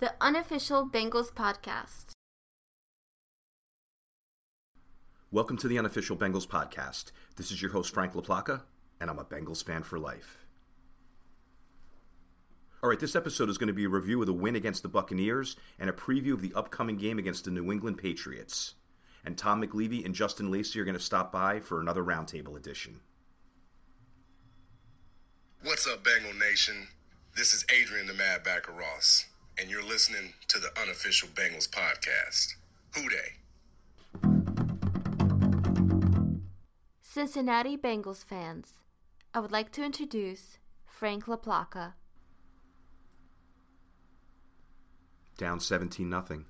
The unofficial Bengals podcast. Welcome to the unofficial Bengals podcast. This is your host, Frank LaPlaca, and I'm a Bengals fan for life. All right, this episode is going to be a review of the win against the Buccaneers and a preview of the upcoming game against the New England Patriots. And Tom McLeavey and Justin Lacey are going to stop by for another roundtable edition. What's up, Bengal Nation? This is Adrian the Madd Backer Ross, and you're listening to the unofficial Bengals podcast. Who they? Cincinnati Bengals fans, I would like to introduce Frank LaPlaca. Down 17 nothing.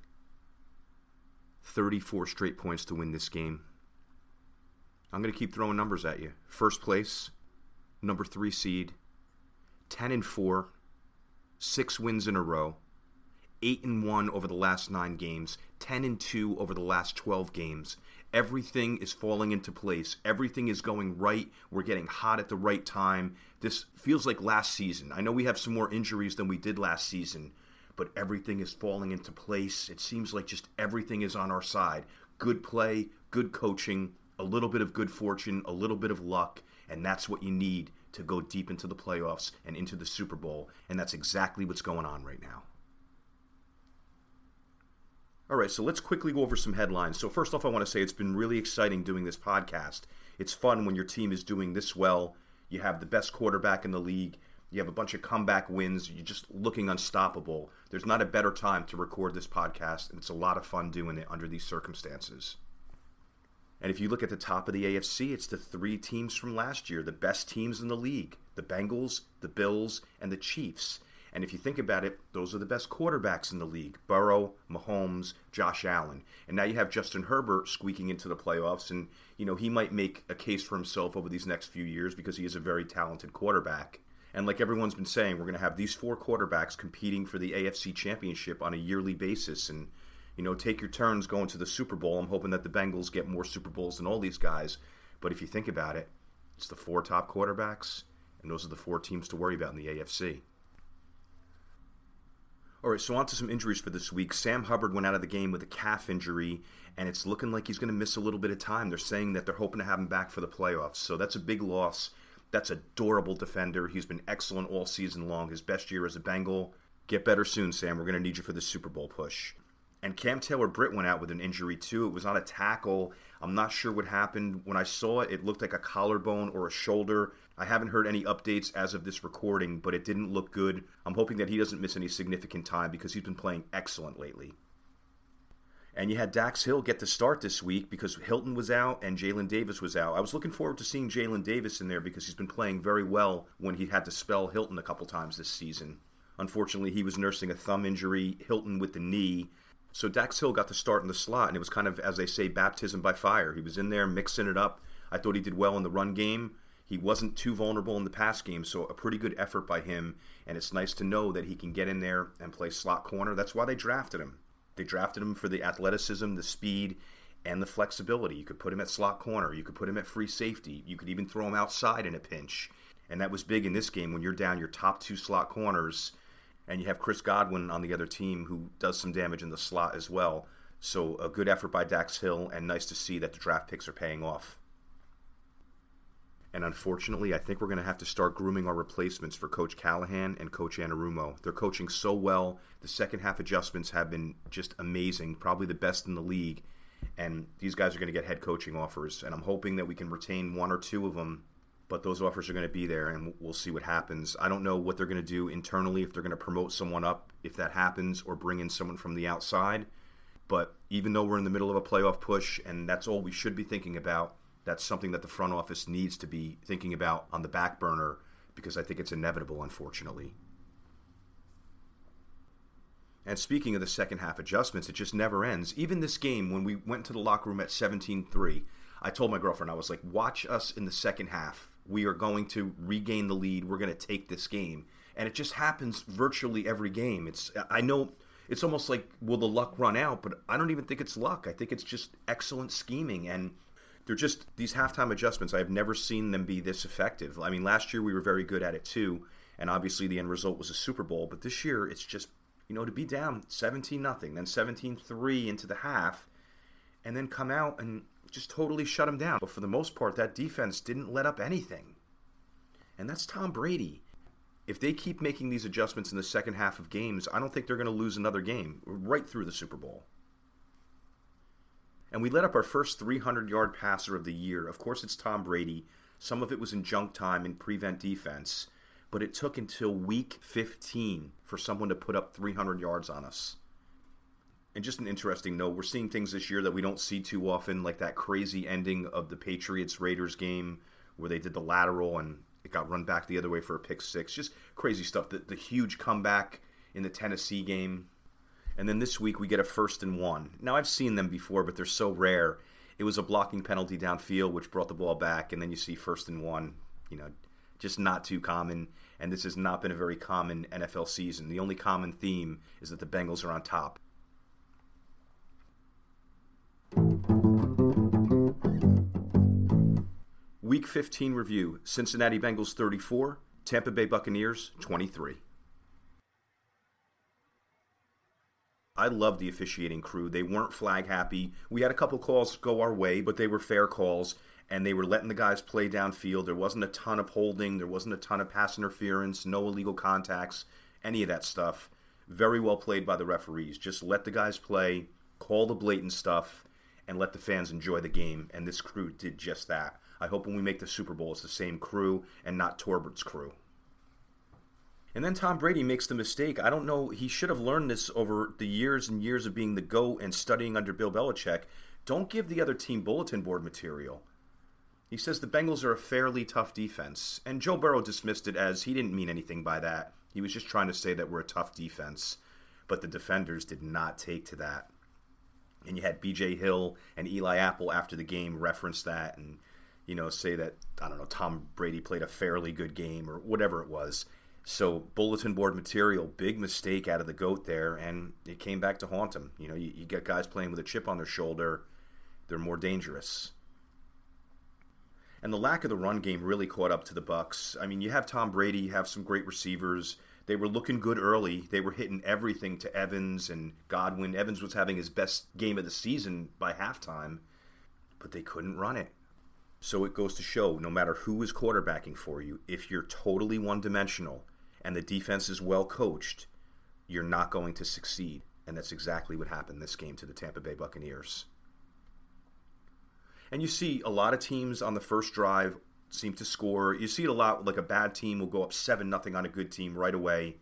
34 straight points to win this game. I'm going to keep throwing numbers at you. First place, number 3 seed, 10 and 4, 6 wins in a row, 8 and 1 over the last 9 games, 10 and 2 over the last 12 games. Everything is falling into place. Everything is going right. We're getting hot at the right time. This feels like last season. I know we have some more injuries than we did last season, but everything is falling into place. It seems like just everything is on our side. Good play, good coaching, a little bit of good fortune, a little bit of luck, and that's what you need to go deep into the playoffs and into the Super Bowl, and that's exactly what's going on right now. All right, so let's quickly go over some headlines. So, first off, I want to say it's been really exciting doing this podcast. It's fun when your team is doing this well. You have the best quarterback in the league. You have a bunch of comeback wins. You're just looking unstoppable. There's not a better time to record this podcast, and it's a lot of fun doing it under these circumstances. And if you look at the top of the AFC, it's the three teams from last year, the best teams in the league the Bengals, the Bills, and the Chiefs. And if you think about it, those are the best quarterbacks in the league Burrow, Mahomes, Josh Allen. And now you have Justin Herbert squeaking into the playoffs. And, you know, he might make a case for himself over these next few years because he is a very talented quarterback. And like everyone's been saying, we're going to have these four quarterbacks competing for the AFC championship on a yearly basis. And, you know, take your turns going to the Super Bowl. I'm hoping that the Bengals get more Super Bowls than all these guys. But if you think about it, it's the four top quarterbacks, and those are the four teams to worry about in the AFC. All right, so on to some injuries for this week. Sam Hubbard went out of the game with a calf injury, and it's looking like he's going to miss a little bit of time. They're saying that they're hoping to have him back for the playoffs, so that's a big loss. That's a durable defender. He's been excellent all season long. His best year as a Bengal. Get better soon, Sam. We're going to need you for the Super Bowl push. And Cam Taylor Britt went out with an injury too. It was on a tackle. I'm not sure what happened. When I saw it, it looked like a collarbone or a shoulder. I haven't heard any updates as of this recording, but it didn't look good. I'm hoping that he doesn't miss any significant time because he's been playing excellent lately. And you had Dax Hill get the start this week because Hilton was out and Jalen Davis was out. I was looking forward to seeing Jalen Davis in there because he's been playing very well when he had to spell Hilton a couple times this season. Unfortunately, he was nursing a thumb injury, Hilton with the knee. So Dax Hill got to start in the slot, and it was kind of, as they say, baptism by fire. He was in there mixing it up. I thought he did well in the run game. He wasn't too vulnerable in the pass game, so a pretty good effort by him. And it's nice to know that he can get in there and play slot corner. That's why they drafted him. They drafted him for the athleticism, the speed, and the flexibility. You could put him at slot corner. You could put him at free safety. You could even throw him outside in a pinch. And that was big in this game when you're down your top two slot corners and you have Chris Godwin on the other team who does some damage in the slot as well. So a good effort by Dax Hill, and nice to see that the draft picks are paying off. And unfortunately, I think we're going to have to start grooming our replacements for Coach Callahan and Coach Anarumo. They're coaching so well. The second half adjustments have been just amazing, probably the best in the league. And these guys are going to get head coaching offers. And I'm hoping that we can retain one or two of them, but those offers are going to be there, and we'll see what happens. I don't know what they're going to do internally, if they're going to promote someone up, if that happens, or bring in someone from the outside. But even though we're in the middle of a playoff push, and that's all we should be thinking about, that's something that the front office needs to be thinking about on the back burner because I think it's inevitable, unfortunately. And speaking of the second half adjustments, it just never ends. Even this game, when we went to the locker room at 17 3, I told my girlfriend, I was like, watch us in the second half. We are going to regain the lead. We're going to take this game. And it just happens virtually every game. It's I know it's almost like will the luck run out, but I don't even think it's luck. I think it's just excellent scheming and they're just these halftime adjustments. I've never seen them be this effective. I mean, last year we were very good at it too, and obviously the end result was a Super Bowl. But this year it's just you know to be down 17 nothing, then 17-3 into the half, and then come out and just totally shut them down. But for the most part, that defense didn't let up anything, and that's Tom Brady. If they keep making these adjustments in the second half of games, I don't think they're going to lose another game right through the Super Bowl. And we let up our first 300 yard passer of the year. Of course, it's Tom Brady. Some of it was in junk time and prevent defense, but it took until week 15 for someone to put up 300 yards on us. And just an interesting note, we're seeing things this year that we don't see too often, like that crazy ending of the Patriots Raiders game where they did the lateral and it got run back the other way for a pick six. Just crazy stuff. The, the huge comeback in the Tennessee game and then this week we get a first and one. Now I've seen them before, but they're so rare. It was a blocking penalty downfield, which brought the ball back, and then you see first and one. You know, just not too common. And this has not been a very common NFL season. The only common theme is that the Bengals are on top. Week 15 review Cincinnati Bengals 34, Tampa Bay Buccaneers 23. I love the officiating crew. They weren't flag happy. We had a couple calls go our way, but they were fair calls, and they were letting the guys play downfield. There wasn't a ton of holding, there wasn't a ton of pass interference, no illegal contacts, any of that stuff. Very well played by the referees. Just let the guys play, call the blatant stuff, and let the fans enjoy the game. And this crew did just that. I hope when we make the Super Bowl, it's the same crew and not Torbert's crew. And then Tom Brady makes the mistake. I don't know. He should have learned this over the years and years of being the GOAT and studying under Bill Belichick. Don't give the other team bulletin board material. He says the Bengals are a fairly tough defense. And Joe Burrow dismissed it as he didn't mean anything by that. He was just trying to say that we're a tough defense. But the defenders did not take to that. And you had BJ Hill and Eli Apple after the game reference that and, you know, say that, I don't know, Tom Brady played a fairly good game or whatever it was. So bulletin board material, big mistake out of the goat there, and it came back to haunt him. You know, you, you get guys playing with a chip on their shoulder, they're more dangerous. And the lack of the run game really caught up to the Bucks. I mean, you have Tom Brady, you have some great receivers. They were looking good early. They were hitting everything to Evans and Godwin. Evans was having his best game of the season by halftime, but they couldn't run it. So it goes to show no matter who is quarterbacking for you, if you're totally one dimensional, and the defense is well coached, you're not going to succeed. And that's exactly what happened this game to the Tampa Bay Buccaneers. And you see a lot of teams on the first drive seem to score. You see it a lot like a bad team will go up 7 nothing on a good team right away.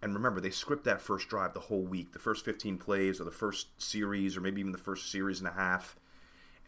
And remember, they script that first drive the whole week, the first 15 plays or the first series or maybe even the first series and a half.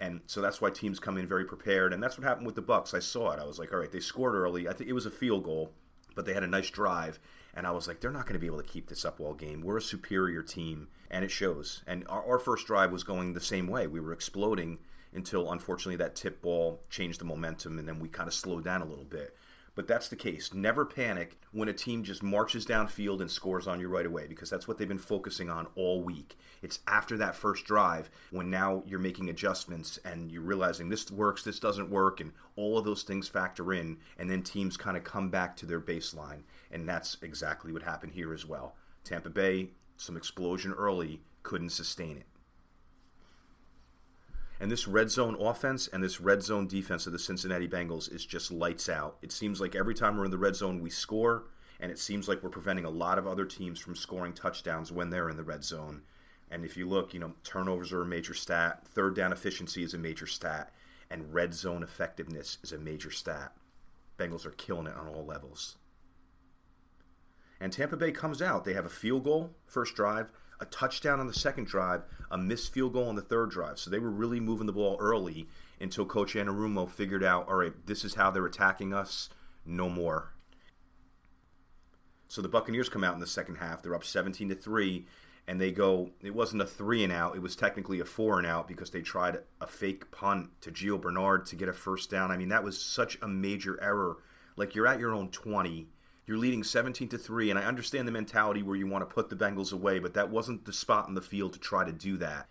And so that's why teams come in very prepared. And that's what happened with the Bucks. I saw it. I was like, all right, they scored early. I think it was a field goal but they had a nice drive. And I was like, they're not going to be able to keep this up all game. We're a superior team, and it shows. And our, our first drive was going the same way. We were exploding until, unfortunately, that tip ball changed the momentum, and then we kind of slowed down a little bit. But that's the case. Never panic when a team just marches downfield and scores on you right away because that's what they've been focusing on all week. It's after that first drive when now you're making adjustments and you're realizing this works, this doesn't work, and all of those things factor in, and then teams kind of come back to their baseline. And that's exactly what happened here as well. Tampa Bay, some explosion early, couldn't sustain it. And this red zone offense and this red zone defense of the Cincinnati Bengals is just lights out. It seems like every time we're in the red zone, we score, and it seems like we're preventing a lot of other teams from scoring touchdowns when they're in the red zone. And if you look, you know, turnovers are a major stat, third down efficiency is a major stat, and red zone effectiveness is a major stat. Bengals are killing it on all levels. And Tampa Bay comes out. They have a field goal, first drive, a touchdown on the second drive, a missed field goal on the third drive. So they were really moving the ball early until Coach Anarumo figured out, all right, this is how they're attacking us, no more. So the Buccaneers come out in the second half. They're up 17 to 3 and they go it wasn't a 3 and out, it was technically a 4 and out because they tried a fake punt to Gio Bernard to get a first down. I mean, that was such a major error. Like you're at your own 20 you're leading 17 to 3, and I understand the mentality where you want to put the Bengals away, but that wasn't the spot in the field to try to do that.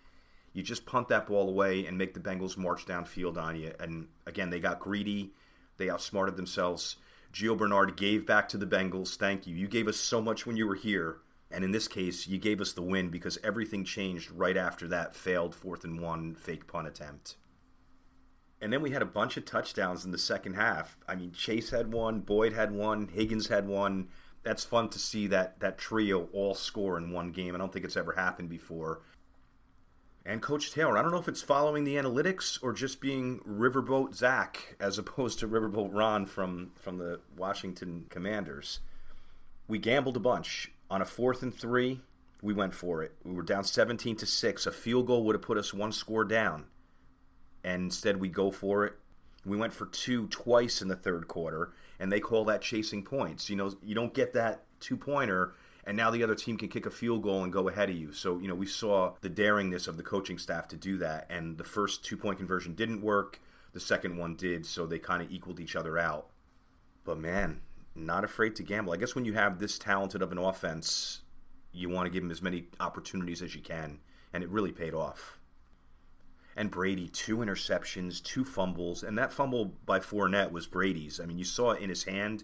You just punt that ball away and make the Bengals march downfield on you. And again, they got greedy. They outsmarted themselves. Gio Bernard gave back to the Bengals. Thank you. You gave us so much when you were here. And in this case, you gave us the win because everything changed right after that failed fourth and one fake punt attempt. And then we had a bunch of touchdowns in the second half. I mean, Chase had one, Boyd had one, Higgins had one. That's fun to see that that trio all score in one game. I don't think it's ever happened before. And Coach Taylor, I don't know if it's following the analytics or just being Riverboat Zach as opposed to Riverboat Ron from from the Washington Commanders. We gambled a bunch on a fourth and three. We went for it. We were down 17 to six. A field goal would have put us one score down and instead we go for it. We went for two twice in the third quarter, and they call that chasing points. You know, you don't get that two pointer, and now the other team can kick a field goal and go ahead of you. So, you know, we saw the daringness of the coaching staff to do that, and the first two point conversion didn't work. The second one did, so they kind of equaled each other out. But man, not afraid to gamble. I guess when you have this talented of an offense, you want to give them as many opportunities as you can, and it really paid off and Brady two interceptions, two fumbles, and that fumble by Fournette was Brady's. I mean, you saw it in his hand.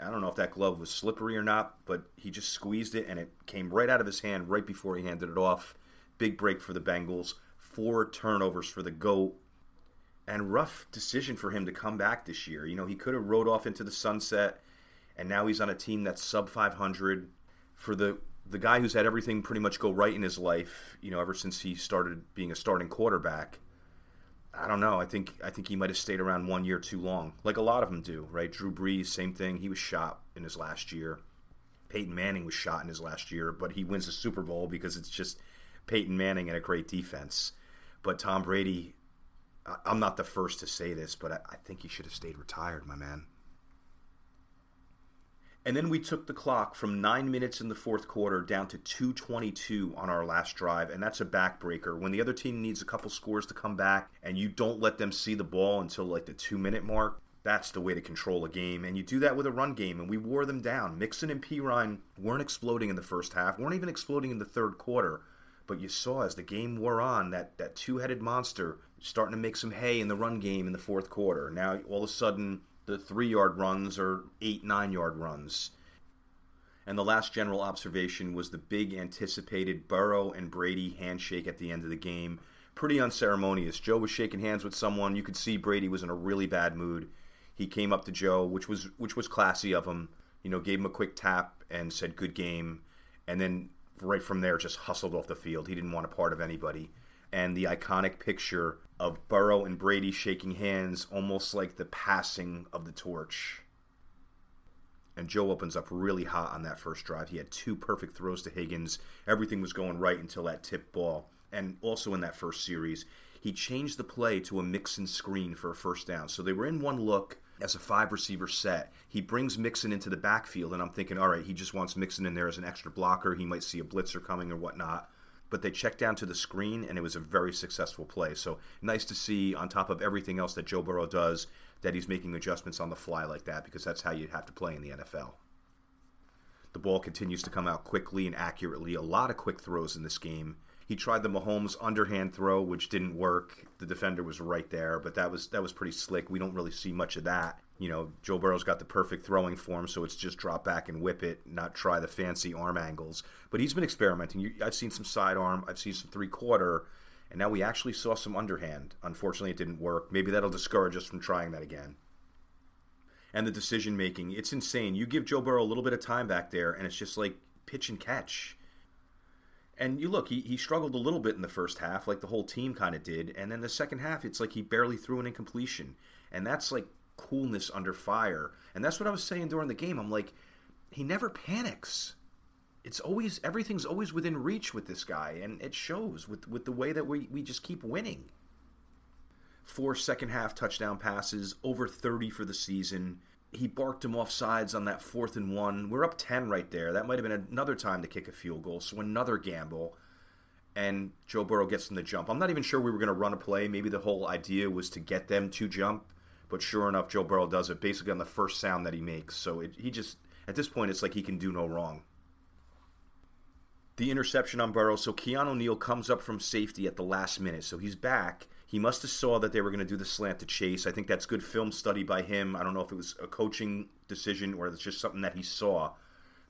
I don't know if that glove was slippery or not, but he just squeezed it and it came right out of his hand right before he handed it off. Big break for the Bengals. Four turnovers for the GOAT. And rough decision for him to come back this year. You know, he could have rode off into the sunset, and now he's on a team that's sub 500. For the the guy who's had everything pretty much go right in his life, you know, ever since he started being a starting quarterback. I don't know. I think I think he might have stayed around one year too long, like a lot of them do, right? Drew Brees, same thing. He was shot in his last year. Peyton Manning was shot in his last year, but he wins the Super Bowl because it's just Peyton Manning and a great defense. But Tom Brady, I'm not the first to say this, but I think he should have stayed retired, my man. And then we took the clock from nine minutes in the fourth quarter down to 222 on our last drive, and that's a backbreaker. When the other team needs a couple scores to come back and you don't let them see the ball until like the two minute mark, that's the way to control a game. And you do that with a run game, and we wore them down. Mixon and Perine weren't exploding in the first half, weren't even exploding in the third quarter. But you saw as the game wore on that, that two headed monster starting to make some hay in the run game in the fourth quarter. Now all of a sudden the three yard runs or eight, nine yard runs. And the last general observation was the big anticipated Burrow and Brady handshake at the end of the game. Pretty unceremonious. Joe was shaking hands with someone. You could see Brady was in a really bad mood. He came up to Joe, which was which was classy of him. You know, gave him a quick tap and said good game, and then right from there just hustled off the field. He didn't want a part of anybody. And the iconic picture of Burrow and Brady shaking hands, almost like the passing of the torch. And Joe opens up really hot on that first drive. He had two perfect throws to Higgins. Everything was going right until that tip ball. And also in that first series, he changed the play to a Mixon screen for a first down. So they were in one look as a five receiver set. He brings Mixon into the backfield, and I'm thinking, all right, he just wants Mixon in there as an extra blocker. He might see a blitzer coming or whatnot but they checked down to the screen and it was a very successful play. So nice to see, on top of everything else that Joe Burrow does, that he's making adjustments on the fly like that because that's how you have to play in the NFL. The ball continues to come out quickly and accurately. A lot of quick throws in this game. He tried the Mahomes underhand throw, which didn't work. The defender was right there, but that was that was pretty slick. We don't really see much of that you know, Joe Burrow's got the perfect throwing form, so it's just drop back and whip it, not try the fancy arm angles. But he's been experimenting. I've seen some sidearm, I've seen some three quarter, And now we actually saw some underhand. Unfortunately, it didn't work. Maybe that'll discourage us from trying that again. And the decision making, it's insane. You give Joe Burrow a little bit of time back there, and it's just like pitch and catch. And you look, he, he struggled a little bit in the first half, like the whole team kind of did. And then the second half, it's like he barely threw an incompletion. And that's like coolness under fire. And that's what I was saying during the game. I'm like, he never panics it's always everything's always within reach with this guy, and it shows with with the way that we we just keep winning. Four second half touchdown passes, over thirty for the season. He barked him off sides on that fourth and one. We're up ten right there. That might have been another time to kick a field goal. So another gamble, and Joe Burrow gets them the jump. I'm not even sure we were going to run a play. Maybe the whole idea was to get them to jump, but sure enough, Joe Burrow does it basically on the first sound that he makes. So it, he just at this point, it's like he can do no wrong the interception on Burrow. So Keanu Neal comes up from safety at the last minute. So he's back. He must have saw that they were going to do the slant to Chase. I think that's good film study by him. I don't know if it was a coaching decision or it's just something that he saw.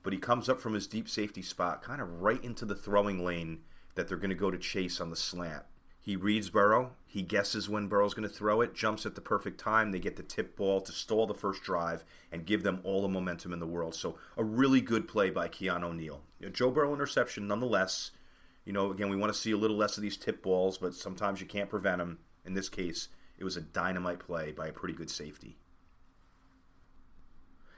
But he comes up from his deep safety spot, kind of right into the throwing lane that they're going to go to Chase on the slant. He reads Burrow. He guesses when Burrow's going to throw it, jumps at the perfect time. They get the tip ball to stall the first drive and give them all the momentum in the world. So, a really good play by Keanu Neal. Joe Burrow interception, nonetheless. You know, again, we want to see a little less of these tip balls, but sometimes you can't prevent them. In this case, it was a dynamite play by a pretty good safety.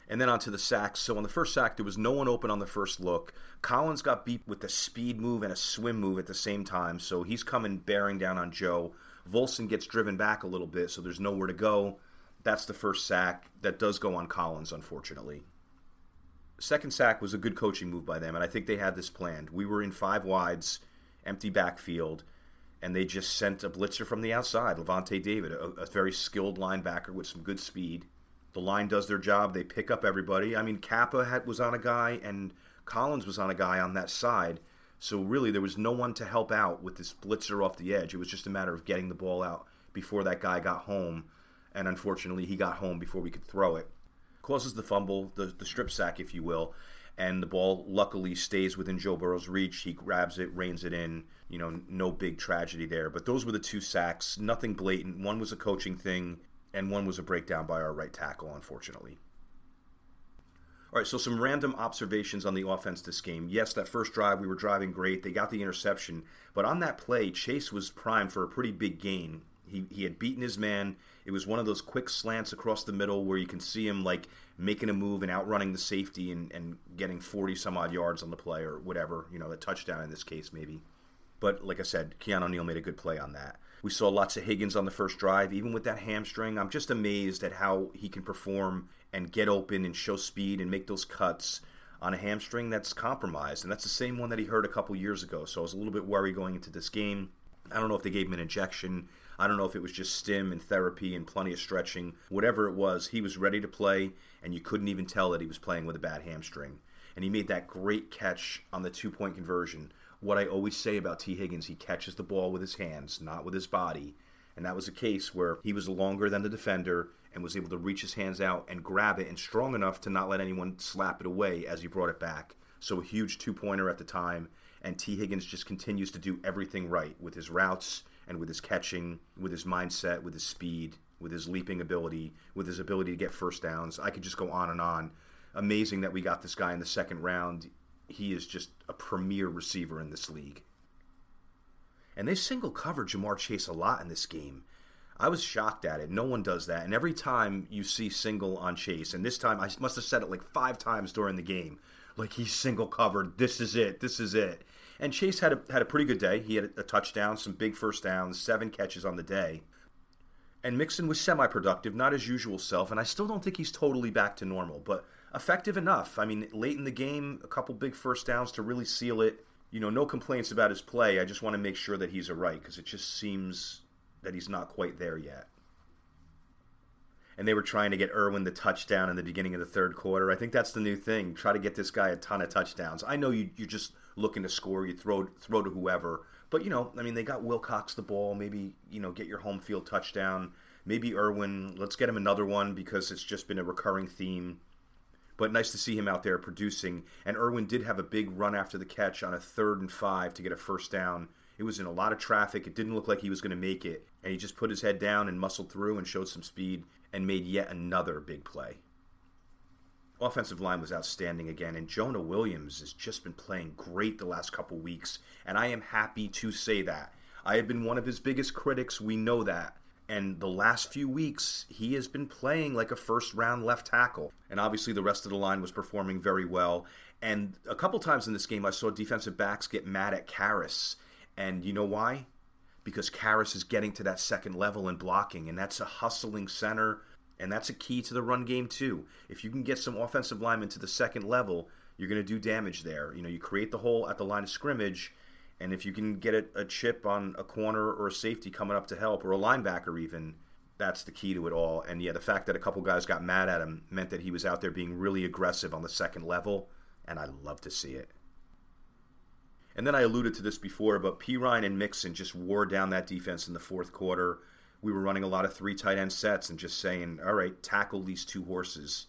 And then onto the sacks. So on the first sack, there was no one open on the first look. Collins got beat with a speed move and a swim move at the same time, so he's coming bearing down on Joe. Volson gets driven back a little bit, so there's nowhere to go. That's the first sack. That does go on Collins, unfortunately. Second sack was a good coaching move by them, and I think they had this planned. We were in five wides, empty backfield, and they just sent a blitzer from the outside, Lavonte David, a, a very skilled linebacker with some good speed the line does their job. They pick up everybody. I mean, Cappa had, was on a guy, and Collins was on a guy on that side. So really, there was no one to help out with this blitzer off the edge. It was just a matter of getting the ball out before that guy got home, and unfortunately, he got home before we could throw it. Causes the fumble, the, the strip sack, if you will, and the ball luckily stays within Joe Burrow's reach. He grabs it, reins it in. You know, no big tragedy there. But those were the two sacks. Nothing blatant. One was a coaching thing and one was a breakdown by our right tackle, unfortunately. All right, so some random observations on the offense this game. Yes, that first drive, we were driving great. They got the interception. But on that play, Chase was primed for a pretty big gain. He, he had beaten his man. It was one of those quick slants across the middle where you can see him like making a move and outrunning the safety and, and getting 40 some odd yards on the play or whatever, you know, a touchdown in this case, maybe. But like I said, Keanu Neal made a good play on that. We saw lots of Higgins on the first drive, even with that hamstring. I'm just amazed at how he can perform and get open and show speed and make those cuts on a hamstring that's compromised. And that's the same one that he hurt a couple years ago. So I was a little bit worried going into this game. I don't know if they gave him an injection. I don't know if it was just stim and therapy and plenty of stretching. Whatever it was, he was ready to play, and you couldn't even tell that he was playing with a bad hamstring. And he made that great catch on the two point conversion what I always say about T. Higgins. He catches the ball with his hands, not with his body. And that was a case where he was longer than the defender and was able to reach his hands out and grab it and strong enough to not let anyone slap it away as he brought it back. So a huge two pointer at the time. And T. Higgins just continues to do everything right with his routes and with his catching, with his mindset, with his speed, with his leaping ability, with his ability to get first downs. I could just go on and on. Amazing that we got this guy in the second round he is just a premier receiver in this league. And they single cover Ja'Marr Chase a lot in this game. I was shocked at it. No one does that. And every time you see single on Chase, and this time I must have said it like five times during the game, like he's single covered. This is it. This is it. And Chase had a, had a pretty good day. He had a touchdown, some big first downs, seven catches on the day. And Mixon was semi productive, not his usual self. And I still don't think he's totally back to normal. But effective enough. I mean, late in the game, a couple big first downs to really seal it. You know, no complaints about his play. I just want to make sure that he's all right because it just seems that he's not quite there yet. And they were trying to get Irwin the touchdown in the beginning of the third quarter. I think that's the new thing. Try to get this guy a ton of touchdowns. I know you, you're just looking to score. You throw throw to whoever. But, you know, I mean, they got Wilcox the ball. Maybe, you know, get your home field touchdown. Maybe Irwin. Let's get him another one because it's just been a recurring theme but nice to see him out there producing. And Irwin did have a big run after the catch on a third and five to get a first down It was in a lot of traffic. It didn't look like he was going to make it. And he just put his head down and muscled through and showed some speed and made yet another big play. Offensive line was outstanding again, and Jonah Williams has just been playing great the last couple weeks, and I am happy to say that. I have been one of his biggest critics, we know that. And the last few weeks, he has been playing like a first round left tackle. And obviously, the rest of the line was performing very well. And a couple times in this game, I saw defensive backs get mad at Karras. And you know why? Because Karras is getting to that second level and blocking, and that's a hustling center, and that's a key to the run game, too. If you can get some offensive linemen to the second level, you're going to do damage there. You know, you create the hole at the line of scrimmage, and if you can get a, a chip on a corner or a safety coming up to help, or a linebacker even, that's the key to it all. And yeah, the fact that a couple guys got mad at him meant that he was out there being really aggressive on the second level and I love to see it. And then I alluded to this before, but Perine and Mixon just wore down that defense in the fourth quarter. We were running a lot of three tight end sets and just saying, all right, tackle these two horses.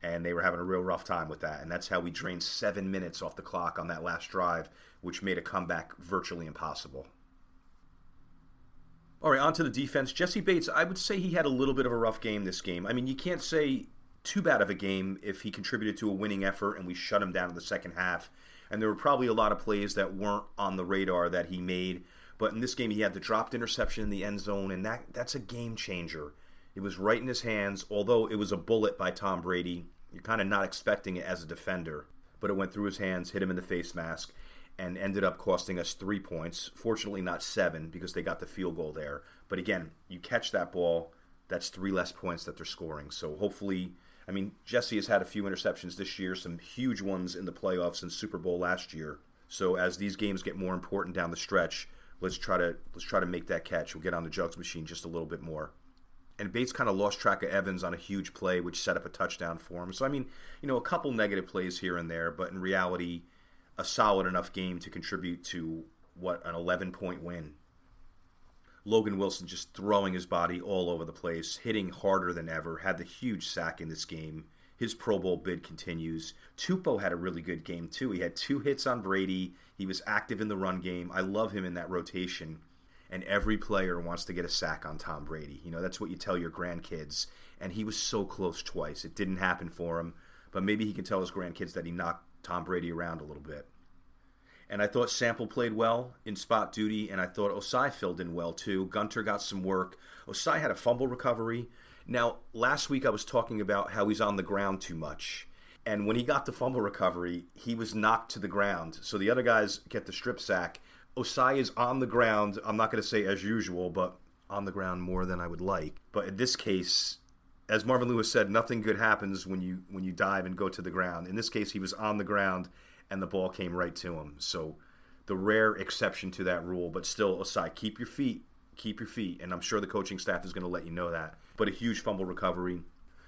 And they were having a real rough time with that. And that's how we drained seven minutes off the clock on that last drive, which made a comeback virtually impossible. All right, on to the defense. Jessie Bates, I would say he had a little bit of a rough game this game. I mean, you can't say too bad of a game if he contributed to a winning effort and we shut him down in the second half. And there were probably a lot of plays that weren't on the radar that he made. But in this game, he had the dropped interception in the end zone, and that that's a game changer. It was right in his hands, although it was a bullet by Tom Brady. You're kind of not expecting it as a defender, but it went through his hands, hit him in the face mask, and ended up costing us three points. Fortunately, not seven because they got the field goal there. But again, you catch that ball, that's three less points that they're scoring. So hopefully I mean, Jessie has had a few interceptions this year, some huge ones in the playoffs and Super Bowl last year. So as these games get more important down the stretch, let's try to let's try to make that catch. We'll get on the jugs machine just a little bit more. And Bates kind of lost track of Evans on a huge play, which set up a touchdown for him. So I mean, you know, a couple negative plays here and there, but in reality, a solid enough game to contribute to what an 11 point win. Logan Wilson just throwing his body all over the place, hitting harder than ever, had the huge sack in this game. His Pro Bowl bid continues. Tupou had a really good game, too. He had two hits on Brady. He was active in the run game. I love him in that rotation. And every player wants to get a sack on Tom Brady. You know, that's what you tell your grandkids. And he was so close twice. It didn't happen for him. But maybe he can tell his grandkids that he knocked Tom Brady around a little bit. And I thought Sample played well in spot duty, and I thought Ossai filled in well too. Gunter got some work. Ossai had a fumble recovery. Now, last week I was talking about how he's on the ground too much. And when he got the fumble recovery, he was knocked to the ground. So the other guys get the strip sack. Ossai is on the ground. I'm not going to say as usual, but on the ground more than I would like. But in this case, as Marvin Lewis said, nothing good happens when you when you dive and go to the ground. In this case, he was on the ground and the ball came right to him. So the rare exception to that rule, but still Ossai, keep your feet, keep your feet, and I'm sure the coaching staff is going to let you know that. But a huge fumble recovery.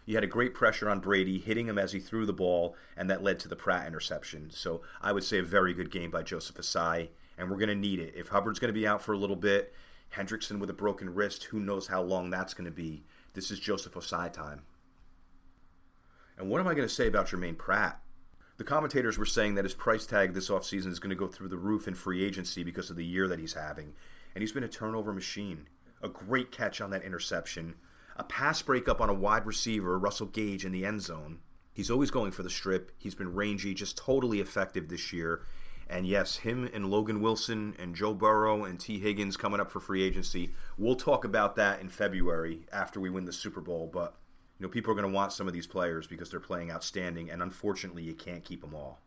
You had a great pressure on Brady, hitting him as he threw the ball, and that led to the Pratt interception. So I would say a very good game by Joseph Ossai, and we're going to need it. If Hubbard's going to be out for a little bit, Hendrickson with a broken wrist, who knows how long that's going to be. This is Joseph Ossai time. And what am I going to say about Germaine Pratt? the commentators were saying that his price tag this offseason is going to go through the roof in free agency because of the year that he's having. And he's been a turnover machine. A great catch on that interception, a pass breakup on a wide receiver, Russell Gage, in the end zone. He's always going for the strip. He's been rangy, just totally effective this year. And yes, him and Logan Wilson and Joe Burrow and T. Higgins coming up for free agency. We'll talk about that in February after we win the Super Bowl. But you know, people are going to want some of these players because they're playing outstanding, and unfortunately, you can't keep them all.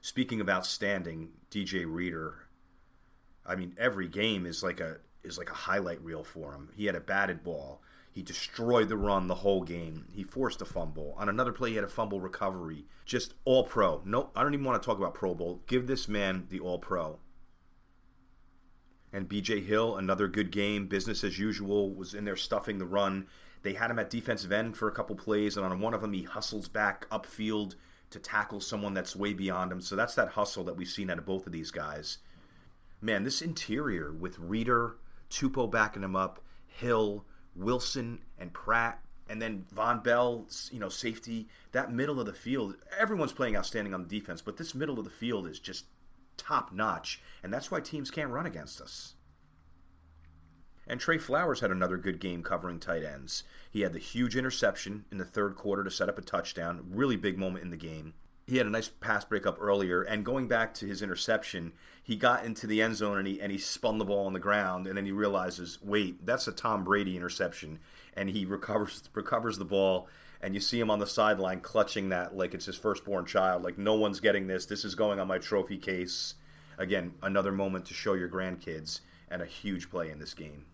Speaking of outstanding, DJ Reader, I mean, every game is like a is like a highlight reel for him. He had a batted ball. He destroyed the run the whole game. He forced a fumble. On another play, he had a fumble recovery. Just all pro. No, I don't even want to talk about Pro Bowl. Give this man the all pro. And BJ Hill, another good game. Business as usual, was in there stuffing the run. They had him at defensive end for a couple plays, and on one of them, he hustles back upfield to tackle someone that's way beyond him. So that's that hustle that we've seen out of both of these guys. Man, this interior with Reader, Tupou backing him up, Hill, Wilson, and Pratt, and then Vonn Bell, you know, safety. That middle of the field, everyone's playing outstanding on the defense, but this middle of the field is just top notch, and that's why teams can't run against us. And Tre Flowers had another good game covering tight ends. He had the huge interception in the third quarter to set up a touchdown, really big moment in the game. He had a nice pass breakup earlier, and going back to his interception, he got into the end zone and he and he spun the ball on the ground, and then he realizes, wait, that's a Tom Brady interception, and he recovers recovers the ball, and you see him on the sideline clutching that like it's his firstborn child, like no one's getting this. This is going on my trophy case. Again, another moment to show your grandkids, and a huge play in this game.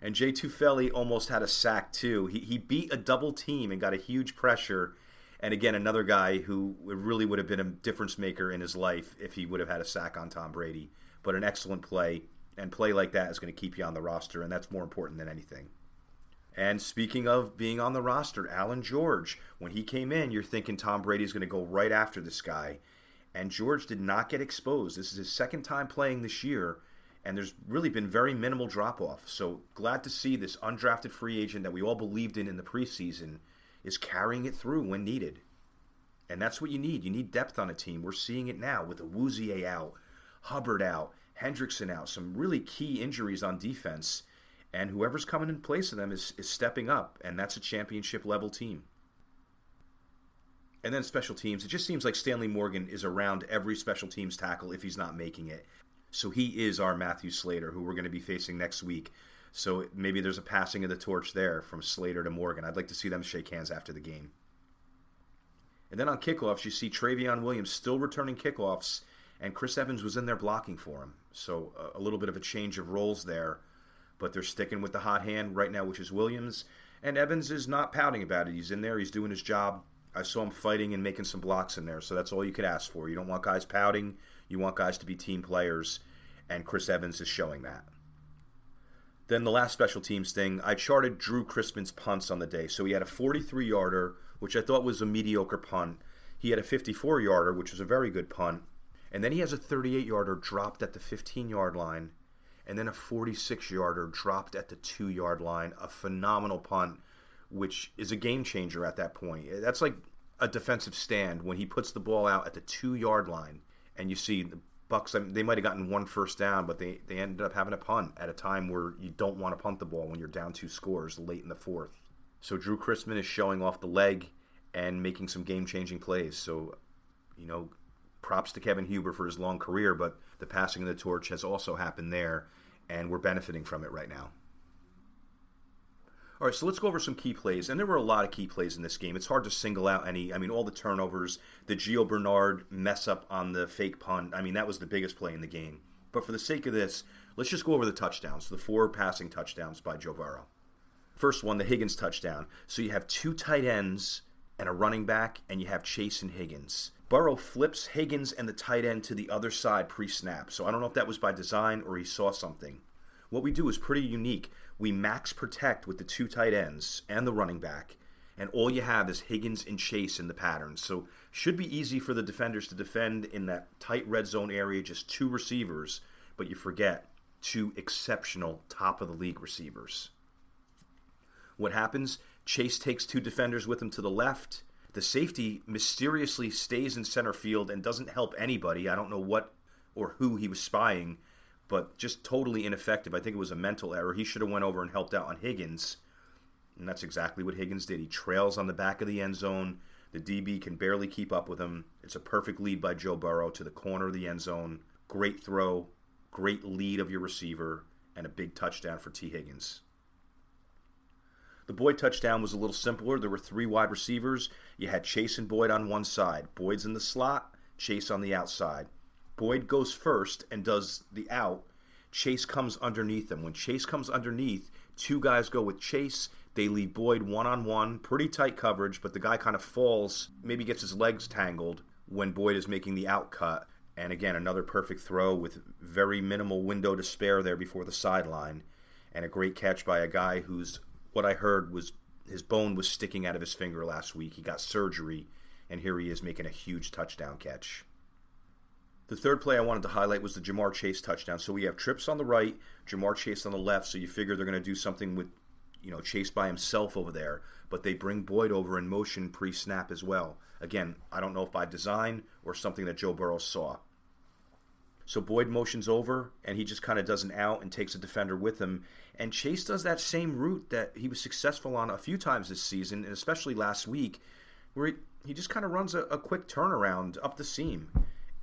And Jay Tufele almost had a sack too. He, he beat a double team and got a huge pressure. And again, another guy who really would have been a difference maker in his life if he would have had a sack on Tom Brady. But an excellent play, and play like that is going to keep you on the roster, and that's more important than anything. And speaking of being on the roster, Allan George, when he came in, you're thinking Tom Brady's going to go right after this guy. And George did not get exposed. This is his second time playing this year, and there's really been very minimal drop off. So glad to see this undrafted free agent that we all believed in in the preseason is carrying it through when needed. And that's what you need. You need depth on a team. We're seeing it now with Awuzie out, Hubbard out, Hendrickson out, some really key injuries on defense. And whoever's coming in place of them is, is stepping up, and that's a championship level team. And then special teams. It just seems like Stanley Morgan is around every special teams tackle if he's not making it. So he is our Matthew Slater, who we're going to be facing next week. So maybe there's a passing of the torch there from Slater to Morgan. I'd like to see them shake hands after the game. And then on kickoffs, you see Trayveon Williams still returning kickoffs, and Chris Evans was in there blocking for him. So a little bit of a change of roles there, but they're sticking with the hot hand right now, which is Williams. And Evans is not pouting about it. He's in there, he's doing his job. I saw him fighting and making some blocks in there, so that's all you could ask for. You don't want guys pouting. You want guys to be team players, and Chris Evans is showing that. Then the last special teams thing, I charted Drue Chrisman's punts on the day. So he had a 43 yarder, which I thought was a mediocre punt. He had a 54 yarder, which was a very good punt. And then he has a 38 yarder dropped at the 15 yard line, and then a 46 yarder dropped at the 2 yard line. A phenomenal punt, which is a game changer at that point. That's like a defensive stand when he puts the ball out at the 2 yard line and you see the Bucks. I mean, they might have gotten one first down, but they they ended up having a punt at a time where you don't want to punt the ball when you're down two scores late in the fourth. So Drue Chrisman is showing off the leg and making some game changing plays. So, you know, props to Kevin Huber for his long career, but the passing of the torch has also happened there, and we're benefiting from it right now. All right, so let's go over some key plays. And there were a lot of key plays in this game. It's hard to single out any. I mean, all the turnovers, the Gio Bernard mess up on the fake punt. I mean, that was the biggest play in the game. But for the sake of this, let's just go over the touchdowns, the four passing touchdowns by Joe Burrow. First one, the Higgins touchdown. So you have two tight ends and a running back, and you have Chase and Higgins. Burrow flips Higgins and the tight end to the other side pre snap. So I don't know if that was by design or he saw something. What we do is pretty unique we max protect with the two tight ends and the running back, and all you have is Higgins and Chase in the pattern. So should be easy for the defenders to defend in that tight red zone area, just two receivers, but you forget two exceptional top of the league receivers. What happens? Chase takes two defenders with him to the left. The safety mysteriously stays in center field and doesn't help anybody. I don't know what or who he was spying, but just totally ineffective. I think it was a mental error. He should have went over and helped out on Higgins, and that's exactly what Higgins did. He trails on the back of the end zone. The DB can barely keep up with him. It's a perfect lead by Joe Burrow to the corner of the end zone. Great throw, great lead of your receiver, and a big touchdown for T. Higgins. The Boyd touchdown was a little simpler. There were three wide receivers. You had Chase and Boyd on one side. Boyd's in the slot, Chase on the outside. Boyd goes first and does the out. Chase comes underneath him. When Chase comes underneath, two guys go with Chase. They leave Boyd one on one, pretty tight coverage, but the guy kind of falls, maybe gets his legs tangled when Boyd is making the out cut. And again, another perfect throw with very minimal window to spare there before the sideline. And a great catch by a guy who's, what I heard was his bone was sticking out of his finger last week. He got surgery, and here he is making a huge touchdown catch. The third play I wanted to highlight was the Ja'Marr Chase touchdown. So we have trips on the right, Ja'Marr Chase on the left. So you figure they're going to do something with, you know, Chase by himself over there. But they bring Boyd over in motion pre snap as well. Again, I don't know if by design or something that Joe Burrow saw. So Boyd motions over, and he just kind of does an out and takes a defender with him. And Chase does that same route that he was successful on a few times this season, and especially last week, where he, he just kind of runs a, a quick turnaround up the seam.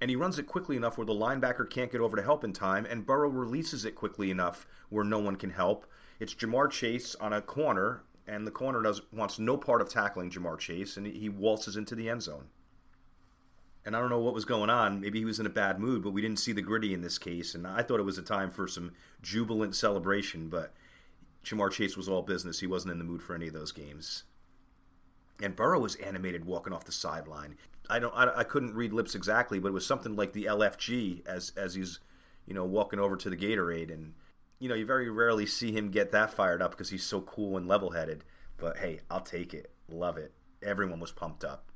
And he runs it quickly enough where the linebacker can't get over to help in time, and Burrow releases it quickly enough where no one can help. It's Ja'Marr Chase on a corner, and the corner does wants no part of tackling Ja'Marr Chase, and he waltzes into the end zone and I don't know what was going on. Maybe he was in a bad mood, but we didn't see the gritty in this case. And I thought it was a time for some jubilant celebration, but Ja'Marr Chase was all business. He wasn't in the mood for any of those games. And Burrow was animated walking off the sideline. I don't, I, I couldn't read lips exactly, but it was something like the LFG as as he's, you know, walking over to the Gatorade. And you know, you very rarely see him get that fired up because he's so cool and level headed. But hey, I'll take it. Love it. Everyone was pumped up.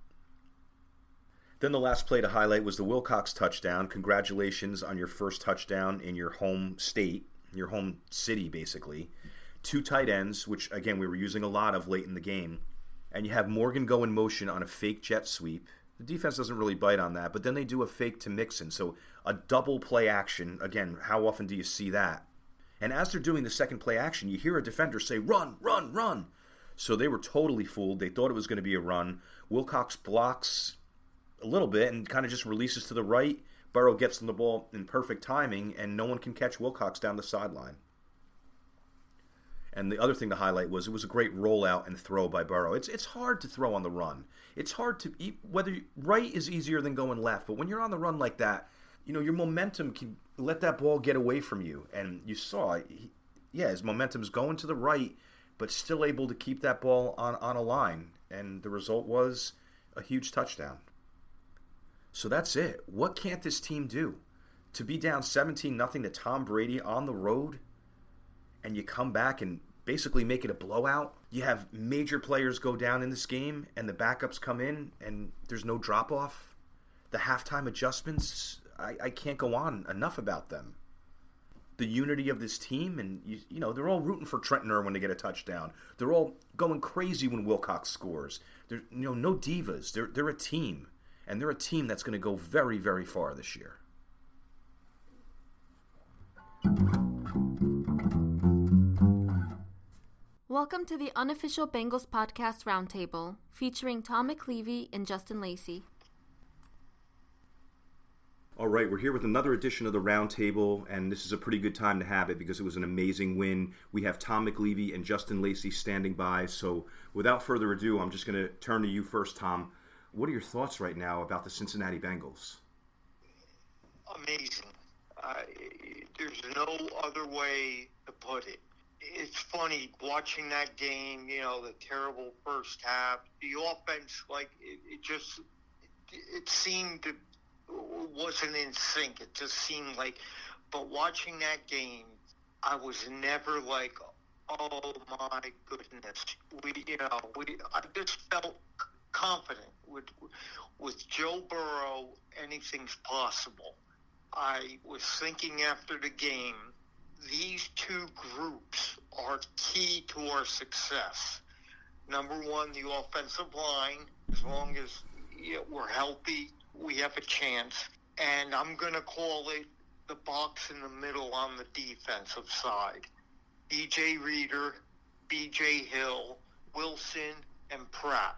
Then the last play to highlight was the Wilcox touchdown. Congratulations on your first touchdown in your home state, your home city, basically. Two tight ends, which again we were using a lot of late in the game, and you have Morgan go in motion on a fake jet sweep. The defense doesn't really bite on that, but then they do a fake to Mixon, so a double play action. Again, how often do you see that? And as they're doing the second play action, you hear a defender say, "Run, run, run!" So they were totally fooled. They thought it was going to be a run. Wilcox blocks a little bit and kind of just releases to the right. Burrow gets on the ball in perfect timing, and no one can catch Wilcox down the sideline. And the other thing to highlight was it was a great rollout and throw by Burrow. It's it's hard to throw on the run. It's hard to whether right is easier than going left, but when you're on the run like that, you know your momentum can let that ball get away from you. And you saw, he, yeah, his momentum's going to the right, but still able to keep that ball on on a line. And the result was a huge touchdown. So that's it. What can't this team do? To be down 17 nothing to Tom Brady on the road and you come back and basically make it a blowout. You have major players go down in this game and the backups come in and there's no drop off. The halftime adjustments, I, I can't go on enough about them. The unity of this team, and you, you know, they're all rooting for Trenton Irwin to get a touchdown. They're all going crazy when Wilcox scores. They're, you know, no divas. They're, they're a team and they're a team that's going to go very, very far this year. Welcome to the unofficial Bengals podcast roundtable, featuring Tom McLeavey and Justin Lacey. All right, we're here with another edition of the roundtable, and this is a pretty good time to have it because it was an amazing win. We have Tom McLeavey and Justin Lacey standing by. So, without further ado, I'm just going to turn to you first, Tom. What are your thoughts right now about the Cincinnati Bengals? Amazing. Uh, there's no other way to put it. It's funny watching that game. You know, the terrible first half. The offense, like it, it just, it seemed to wasn't in sync. It just seemed like. But watching that game, I was never like, oh my goodness. We, you know, we. I just felt confident with with Joe Burrow. Anything's possible. I was thinking after the game, these two groups are key to our success. Number one, the offensive line. As long as we're healthy, we have a chance. And I'm going to call it the box in the middle on the defensive side. DJ Reader, BJ Hill, Wilson, and Pratt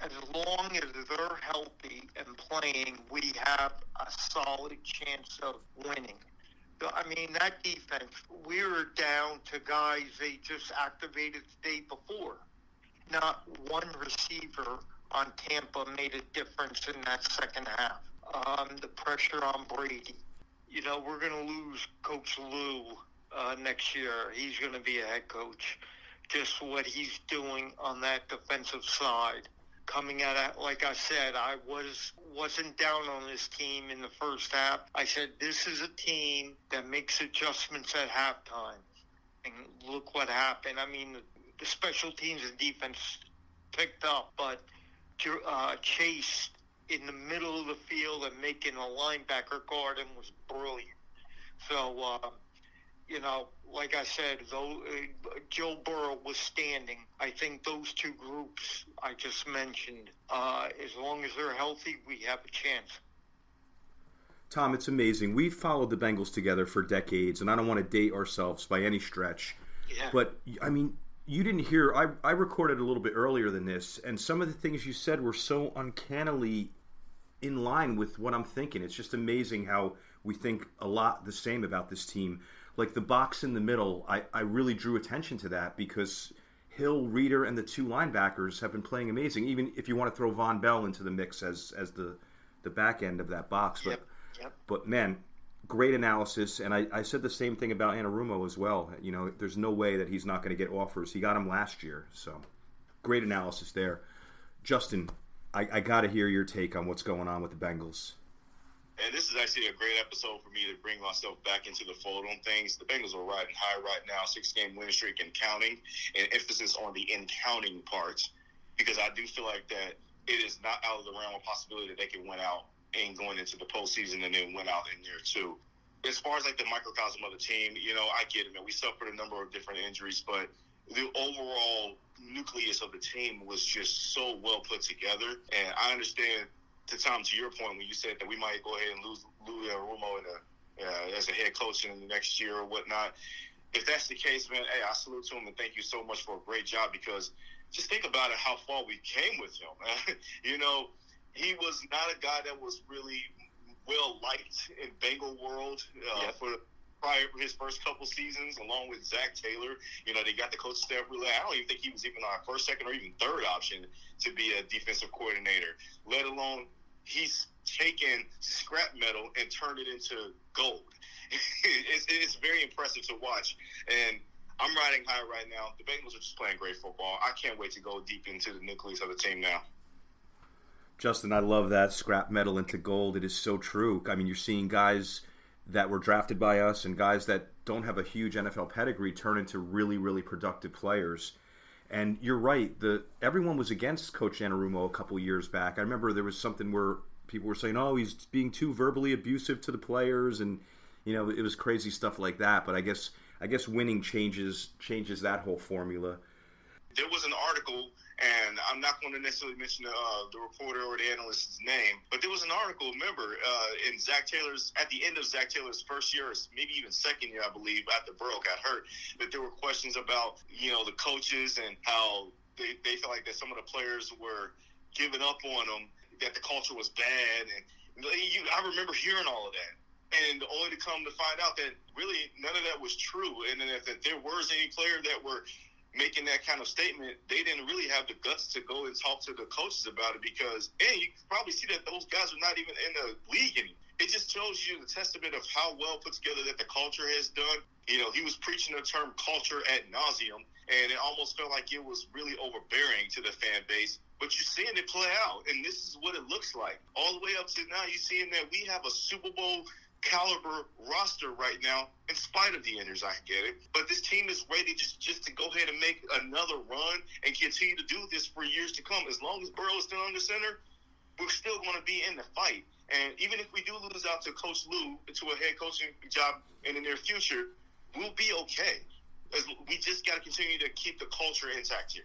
as long as they're healthy and playing, we have a solid chance of winning. I mean, that defense, we were down to guys they just activated the day before. Not one receiver on Tampa made a difference in that second half. Um, the pressure on Brady. You know, we're going to lose Coach Lou uh, next year. He's going to be a head coach. Just what he's doing on that defensive side coming at it. Like I said, I was wasn't down on this team in the first half. I said this is a team that makes adjustments at halftime, and look what happened. I mean, the, special teams and defense picked up, but uh, Chase in the middle of the field and making a linebacker guard him was brilliant. So. Uh, you know, like I said, though uh, Joe Burrow was standing, I think those two groups I just mentioned, uh, as long as they're healthy, we have a chance. Tom, it's amazing. We've followed the Bengals together for decades, and I don't want to date ourselves by any stretch. Yeah. But I mean, you didn't hear. I I recorded a little bit earlier than this, and some of the things you said were so uncannily in line with what I'm thinking. It's just amazing how we think a lot the same about this team. Like the box in the middle, I, I really drew attention to that because Hill, Reader, and the two linebackers have been playing amazing. Even if you want to throw Vonn Bell into the mix as as the the back end of that box, but Yep, yep. but man, great analysis. And I, I said the same thing about Anarumo as well. You know, there's no way that he's not going to get offers. He got him last year, so great analysis there. Justin, I, I got to hear your take on what's going on with the Bengals. And this is actually a great episode for me to bring myself back into the fold on things. The Bengals are riding high right now, six game win streak and counting, and emphasis on the in counting parts because I do feel like that it is not out of the realm of possibility that they can win out and going into the postseason and then win out in there too. As far as like the microcosm of the team, you know, I get it, man. We suffered a number of different injuries, but the overall nucleus of the team was just so well put together. And I understand to Tom, to your point, when you said that we might go ahead and lose Lou Anarumo in a, uh, as a head coach in the next year or whatnot. If that's the case, man, hey, I salute to him and thank you so much for a great job because just think about it, how far we came with him. Man. you know, he was not a guy that was really well liked in Bengal world uh, Yeah. for prior his first couple seasons, along with Zac Taylor. You know, they got the coach staff really. I don't even think he was even our first, second, or even third option to be a defensive coordinator. Let alone he's taken scrap metal and turned it into gold. it's, it's very impressive to watch, and. I'm riding high right now. The Bengals are just playing great football. I can't wait to go deep into the nucleus of the team now. Justin, I love that scrap metal into gold. It is so true. I mean, you're seeing guys that were drafted by us and guys that don't have a huge NFL pedigree turn into really, really productive players. And you're right. The everyone was against Coach Anarumo a couple years back. I remember there was something where people were saying, "Oh, he's being too verbally abusive to the players," and you know, it was crazy stuff like that. But I guess I guess winning changes changes that whole formula. there was an article, and I'm not going to necessarily mention uh, the reporter or the analyst's name, but there was an article. Remember, uh, in Zac Taylor's at the end of Zac Taylor's first year, or maybe even second year, I believe, after Burrow got hurt, that there were questions about you know the coaches and how they, they felt like that some of the players were giving up on them, that the culture was bad, and you, I remember hearing all of that and only to come to find out that really none of that was true, and then if that there was any player that were making that kind of statement, they didn't really have the guts to go and talk to the coaches about it because, and you probably see that those guys are not even in the league anymore. It just shows you the testament of how well put together that the culture has done. You know, he was preaching the term culture ad nauseum, and it almost felt like it was really overbearing to the fan base. But you're seeing it play out, and this is what it looks like. All the way up to now, you're seeing that we have a Super Bowl caliber roster right now, in spite of the injuries. I get it, but this team is ready just just to go ahead and make another run and continue to do this for years to come. As long as Burrow is still under center, we're still going to be in the fight. And even if we do lose out to Coach Lou to a head coaching job in the near future, we'll be okay. As we just got to continue to keep the culture intact here.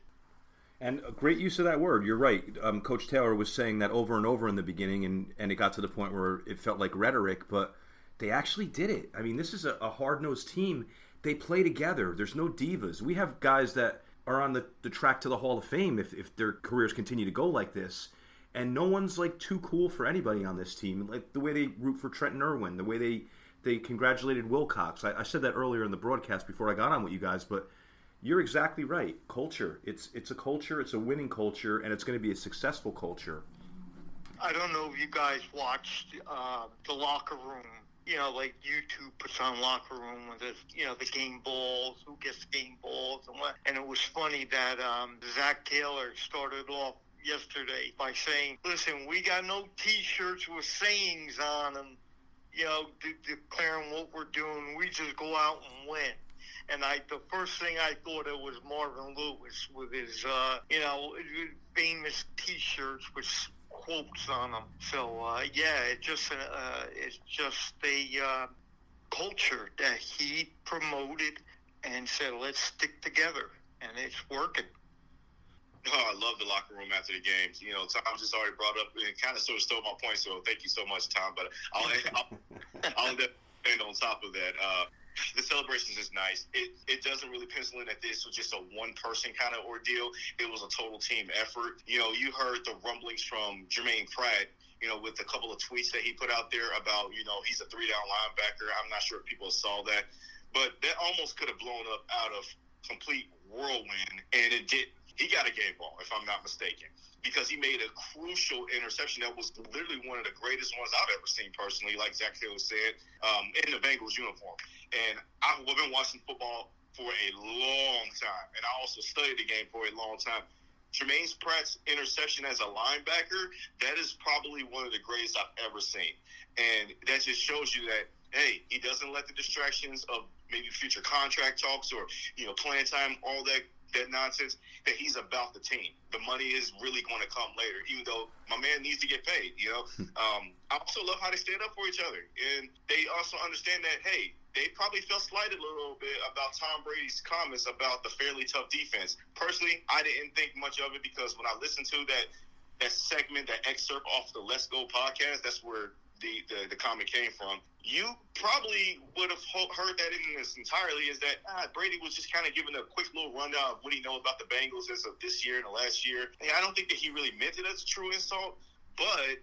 And a great use of that word. You're right. Um, Coach Taylor was saying that over and over in the beginning, and, and it got to the point where it felt like rhetoric, but they actually did it. I mean, this is a, a hard nosed team. They play together. There's no divas. We have guys that are on the, the track to the Hall of Fame if, if their careers continue to go like this. And no one's like too cool for anybody on this team. Like the way they root for Trenton Irwin, the way they they congratulated Wilcox. I, I said that earlier in the broadcast before I got on with you guys, but you're exactly right. Culture. It's it's a culture. It's a winning culture, and it's going to be a successful culture. I don't know if you guys watched uh, the locker room. You know, like YouTube puts on locker room with the you know the game balls, who gets game balls, and what. And it was funny that um, Zac Taylor started off yesterday by saying, "Listen, we got no T-shirts with sayings on them. You know, de- declaring what we're doing. We just go out and win." And I, the first thing I thought it was Marvin Lewis with his, uh, you know, famous T-shirts with quotes on them. So uh, yeah, it just uh, it's just a uh, culture that he promoted and said, let's stick together, and it's working. Oh, I love the locker room after the games. You know, Tom just already brought up and kind of sort of stole my point. So thank you so much, Tom. But I'll I'll, I'll end on top of that. Uh, the celebrations is nice. It it doesn't really pencil in that this was just a one person kind of ordeal. It was a total team effort. You know, you heard the rumblings from Germaine Pratt. You know, with a couple of tweets that he put out there about you know he's a three down linebacker. I'm not sure if people saw that, but that almost could have blown up out of complete whirlwind, and it did. He got a game ball, if I'm not mistaken because he made a crucial interception that was literally one of the greatest ones I've ever seen personally, like Zac Taylor said, um, in the Bengals uniform. And I've been watching football for a long time, and I also studied the game for a long time. Germaine Pratt's interception as a linebacker, that is probably one of the greatest I've ever seen. And that just shows you that, hey, he doesn't let the distractions of maybe future contract talks or, you know, playing time, all that that nonsense that he's about the team. The money is really going to come later, even though my man needs to get paid. You know, um, I also love how they stand up for each other, and they also understand that hey, they probably felt slighted a little bit about Tom Brady's comments about the fairly tough defense. Personally, I didn't think much of it because when I listened to that that segment, that excerpt off the Let's Go podcast, that's where the, the, the comment came from, you probably would have heard that in this entirely is that ah, Brady was just kind of giving a quick little rundown of what he know about the Bengals as of this year and the last year. Hey, I don't think that he really meant it as a true insult, but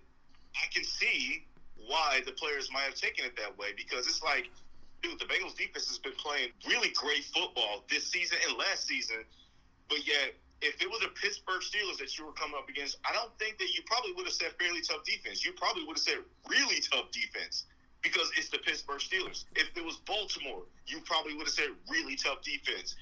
I can see why the players might have taken it that way because it's like, dude, the Bengals defense has been playing really great football this season and last season, but yet if it was a Pittsburgh Steelers that you were coming up against, I don't think that you probably would have said fairly tough defense. You probably would have said really tough defense because it's the Pittsburgh Steelers. If it was Baltimore, you probably would have said really tough defense.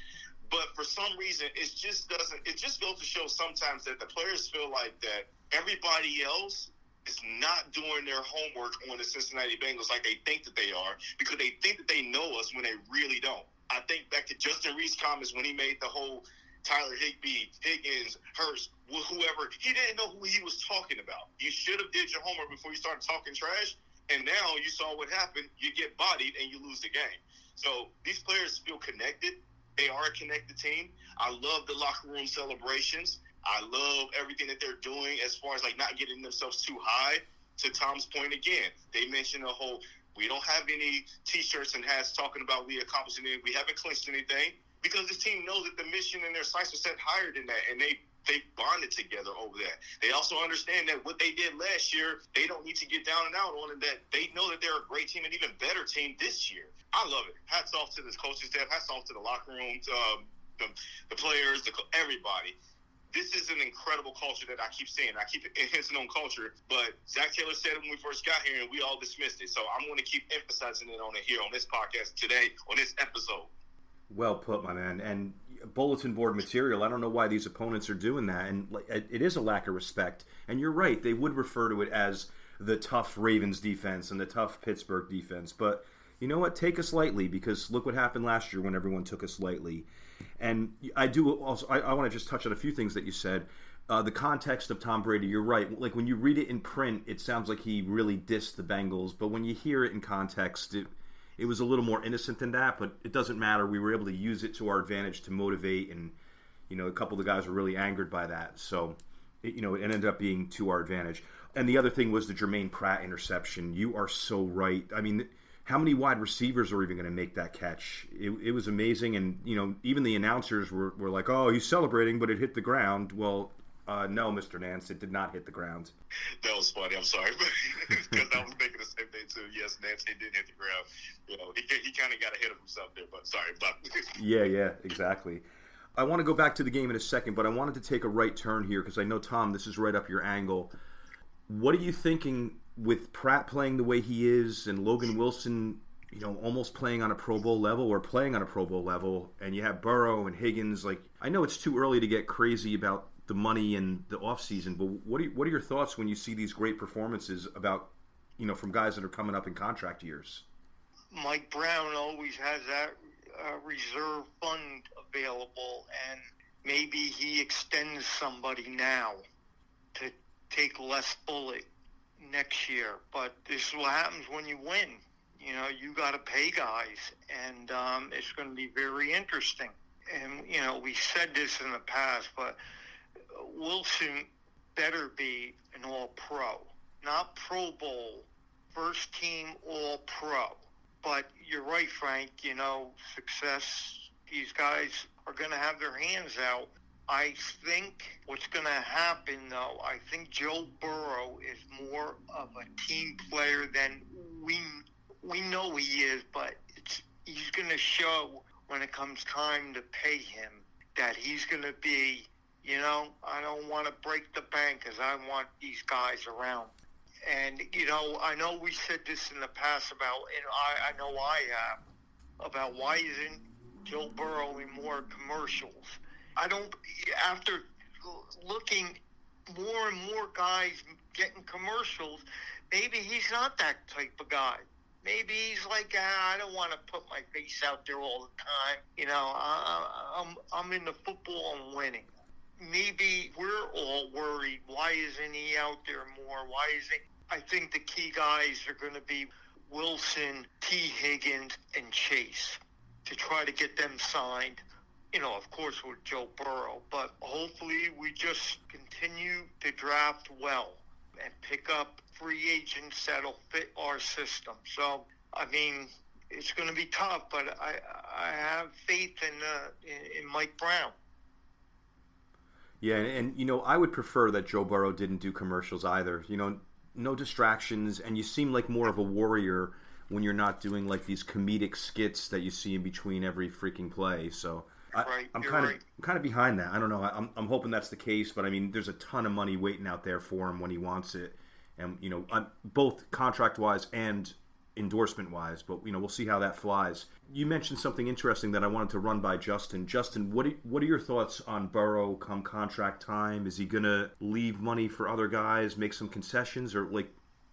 But for some reason, it just doesn't. It just goes to show sometimes that the players feel like that everybody else is not doing their homework on the Cincinnati Bengals like they think that they are because they think that they know us when they really don't. I think back to Justin Reid's comments when he made the whole Tyler Higbee, Higgins, Hurst, whoever. He didn't know who he was talking about. You should have did your homework before you started talking trash. And now you saw what happened. You get bodied and you lose the game. So these players feel connected. They are a connected team. I love the locker room celebrations. I love everything that they're doing as far as like not getting themselves too high. To Tom's point again, they mentioned a whole we don't have any t-shirts and hats talking about we accomplished anything. We haven't clinched anything because this team knows that the mission and their sights are set higher than that, and they they bonded together over that. They also understand that what they did last year, they don't need to get down and out on, and that they know that they're a great team, and even better team this year. I love it. Hats off to this coaching staff. Hats off to the locker room, to, um, the, the players, the, everybody. This is an incredible culture that I keep saying. I keep hinting on culture, but Zac Taylor said it when we first got here, and we all dismissed it. So I'm going to keep emphasizing it on it here on this podcast today, on this episode. Well put, my man. And bulletin board material. I don't know why these opponents are doing that, and it is a lack of respect. And you're right; they would refer to it as the tough Ravens defense and the tough Pittsburgh defense. But you know what? Take us lightly because look what happened last year when everyone took us lightly. And I do also. I, I want to just touch on a few things that you said. Uh, the context of Tom Brady, you're right. Like when you read it in print, it sounds like he really dissed the Bengals, but when you hear it in context, it, it was a little more innocent than that, but it doesn't matter. We were able to use it to our advantage to motivate, and you know, a couple of the guys were really angered by that. So, it, you know, it ended up being to our advantage. And the other thing was the Germaine Pratt interception. You are so right. I mean, how many wide receivers are even going to make that catch? It, it, was amazing, and you know, even the announcers were, were like, "Oh, he's celebrating, but it hit the ground." Well, uh, no, Mr. Nantz, it did not hit the ground. That was funny. I'm sorry, because I was thinking the same thing too. Yes, Nantz, it did hit the ground. You know, he, he kind of got ahead of himself there, but sorry, but yeah, yeah, exactly. I want to go back to the game in a second, but I wanted to take a right turn here because I know Tom, this is right up your angle. What are you thinking with Pratt playing the way he is and Logan Wilson, you know, almost playing on a Pro Bowl level or playing on a Pro Bowl level, and you have Burrow and Higgins? Like, I know it's too early to get crazy about the money and the off season. But what are what are your thoughts when you see these great performances about you know from guys that are coming up in contract years? Mike Brown always has that uh, reserve fund available, and maybe he extends somebody now to take less bullet next year. But this is what happens when you win. You know, you got to pay guys, and um, it's going to be very interesting. And you know, we said this in the past, but Wilson better be an All Pro, not Pro Bowl, first team All Pro. But you're right, Frank. You know, success. These guys are going to have their hands out. I think what's going to happen, though, I think Joe Burrow is more of a team player than we we know he is, but it's, he's going to show when it comes time to pay him that he's going to be, you know, I don't want to break the bank because I want these guys around. And, you know, I know we said this in the past about, and I, I know I have, about why isn't Joe Burrow in more commercials? I don't, after looking more and more guys getting commercials, maybe he's not that type of guy. Maybe he's like, ah, I don't want to put my face out there all the time. You know, I, I'm I'm in the football and winning. Maybe we're all worried. Why isn't he out there more? Why isn't? I think the key guys are going to be Wilson, T. Higgins, and Chase to try to get them signed. You know, of course, with Joe Burrow, but hopefully we just continue to draft well and pick up free agents that'll fit our system. So, I mean, it's going to be tough, but I I have faith in uh, in, in Mike Brown. Yeah, and, you know, I would prefer that Joe Burrow didn't do commercials either. You know, no distractions, and you seem like more of a warrior when you're not doing like these comedic skits that you see in between every freaking play. So. I, am kind of right. I'm kind of behind that. I don't know. I'm, I'm hoping that's the case, but I mean, there's a ton of money waiting out there for him when he wants it and you know, I'm, both contract wise and endorsement wise. But you know, we'll see how that flies. You mentioned something interesting that I wanted to run by Justin. Justin, what are, what are your thoughts on Burrow come contract time? Is he gonna leave money for other guys, make some concessions, or like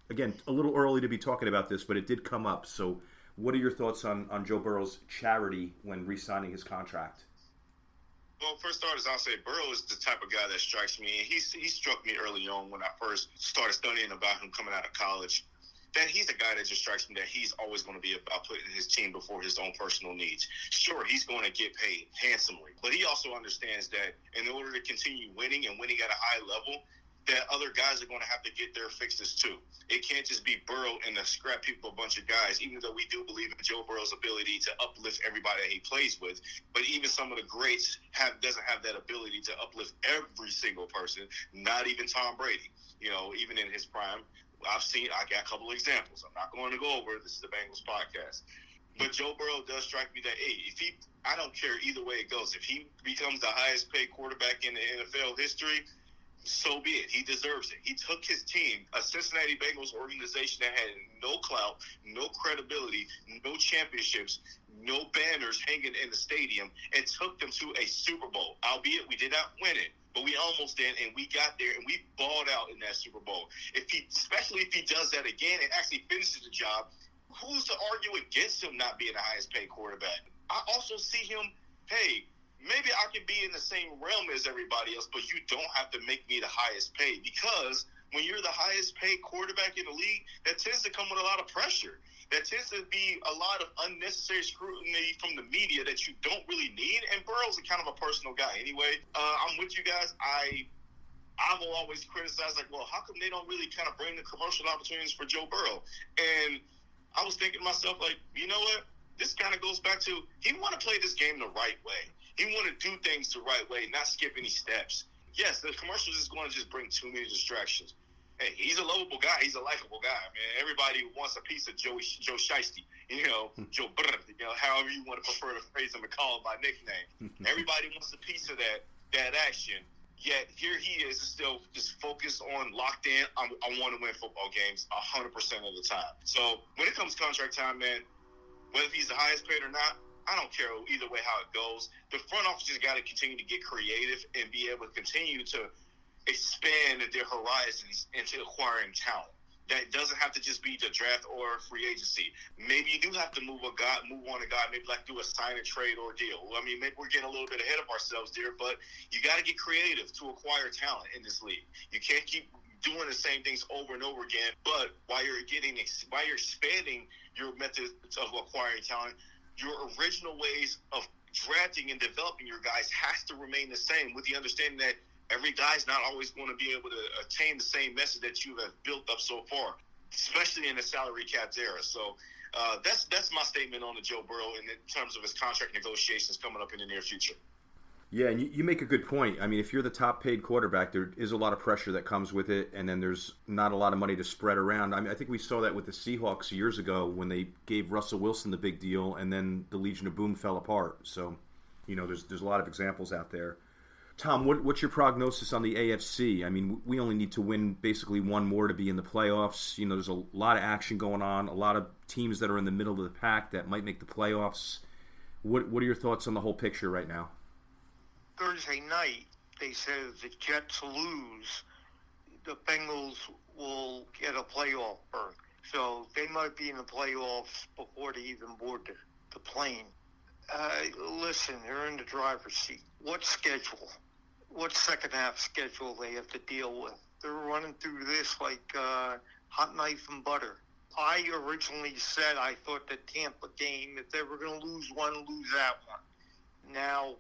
again, a little early to be talking about this, but it did come up. So, what are your thoughts on on Joe Burrow's charity when re-signing his contract? Well, first starters, I'll say Burrow is the type of guy that strikes me. He's, he struck me early on when I first started studying about him coming out of college. That he's a guy that just strikes me that he's always going to be about putting his team before his own personal needs. Sure, he's going to get paid handsomely, but he also understands that in order to continue winning and winning at a high level, that other guys are going to have to get their fixes too. It can't just be Burrow and the scrap people, a bunch of guys, even though we do believe in Joe Burrow's ability to uplift everybody that he plays with. But even some of the greats have doesn't have that ability to uplift every single person, not even Tom Brady. You know, even in his prime. I've seen I got a couple of examples. I'm not going to go over this is the Bengals podcast. But Joe Burrow does strike me that hey, if he I don't care either way it goes. If he becomes the highest paid quarterback in the NFL history, so be it. He deserves it. He took his team, a Cincinnati Bengals organization that had no clout, no credibility, no championships, no banners hanging in the stadium, and took them to a Super Bowl. Albeit we did not win it, but we almost did, and we got there and we balled out in that Super Bowl. If he, especially if he does that again and actually finishes the job, who's to argue against him not being the highest paid quarterback? I also see him. Hey, maybe I can be in the same realm as everybody else, but you don't have to make me the highest paid because when you're the highest paid quarterback in the league, that tends to come with a lot of pressure. That tends to be a lot of unnecessary scrutiny from the media that you don't really need. And Burrow's a kind of a personal guy anyway. Uh, I'm with you guys. I I will always criticize like, well, how come they don't really kind of bring the commercial opportunities for Joe Burrow? And I was thinking to myself like, you know what? This kind of goes back to he want to play this game the right way. He want to do things the right way, not skip any steps. Yes, the commercials is going to just bring too many distractions. Hey, he's a lovable guy. He's a likable guy, man. Everybody wants a piece of Joe Joe Shiesty, you know, hmm. Joe Brr, you know, however you want to prefer to phrase him and call him by nickname. Everybody wants a piece of that that action. Yet here he is, still just focused on locked in. I'm, I want to win football games 100% of the time. So when it comes contract time, man, whether he's the highest paid or not, I don't care either way how it goes. The front office just got to continue to get creative and be able to continue to expand their horizons into acquiring talent. That doesn't have to just be the draft or free agency. Maybe you do have to move a guy, move on a guy, maybe like do a sign and trade or deal. I mean, maybe we're getting a little bit ahead of ourselves there, but you got to get creative to acquire talent in this league. You can't keep doing the same things over and over again. But while you're getting, while you're expanding your methods of acquiring talent, your original ways of drafting and developing your guys has to remain the same with the understanding that Every guy's not always going to be able to attain the same message that you have built up so far, especially in the salary cap era. So uh, that's that's my statement on the Joe Burrow in terms of his contract negotiations coming up in the near future. Yeah, and you, you, make a good point. I mean, if you're the top paid quarterback, there is a lot of pressure that comes with it, and then there's not a lot of money to spread around. I mean, I think we saw that with the Seahawks years ago when they gave Russell Wilson the big deal, and then the Legion of Boom fell apart. So, you know, there's there's a lot of examples out there. Tom, what, what's your prognosis on the AFC? I mean, we only need to win basically one more to be in the playoffs. You know, there's a lot of action going on, a lot of teams that are in the middle of the pack that might make the playoffs. What What are your thoughts on the whole picture right now? Thursday night, they said if the Jets lose, the Bengals will get a playoff berth. So they might be in the playoffs before they even board the, the plane. Uh, listen, they're in the driver's seat. What schedule? What second half schedule they have to deal with? They're running through this like uh, hot knife and butter. I originally said I thought the Tampa game, if they were going to lose one, lose that one. Now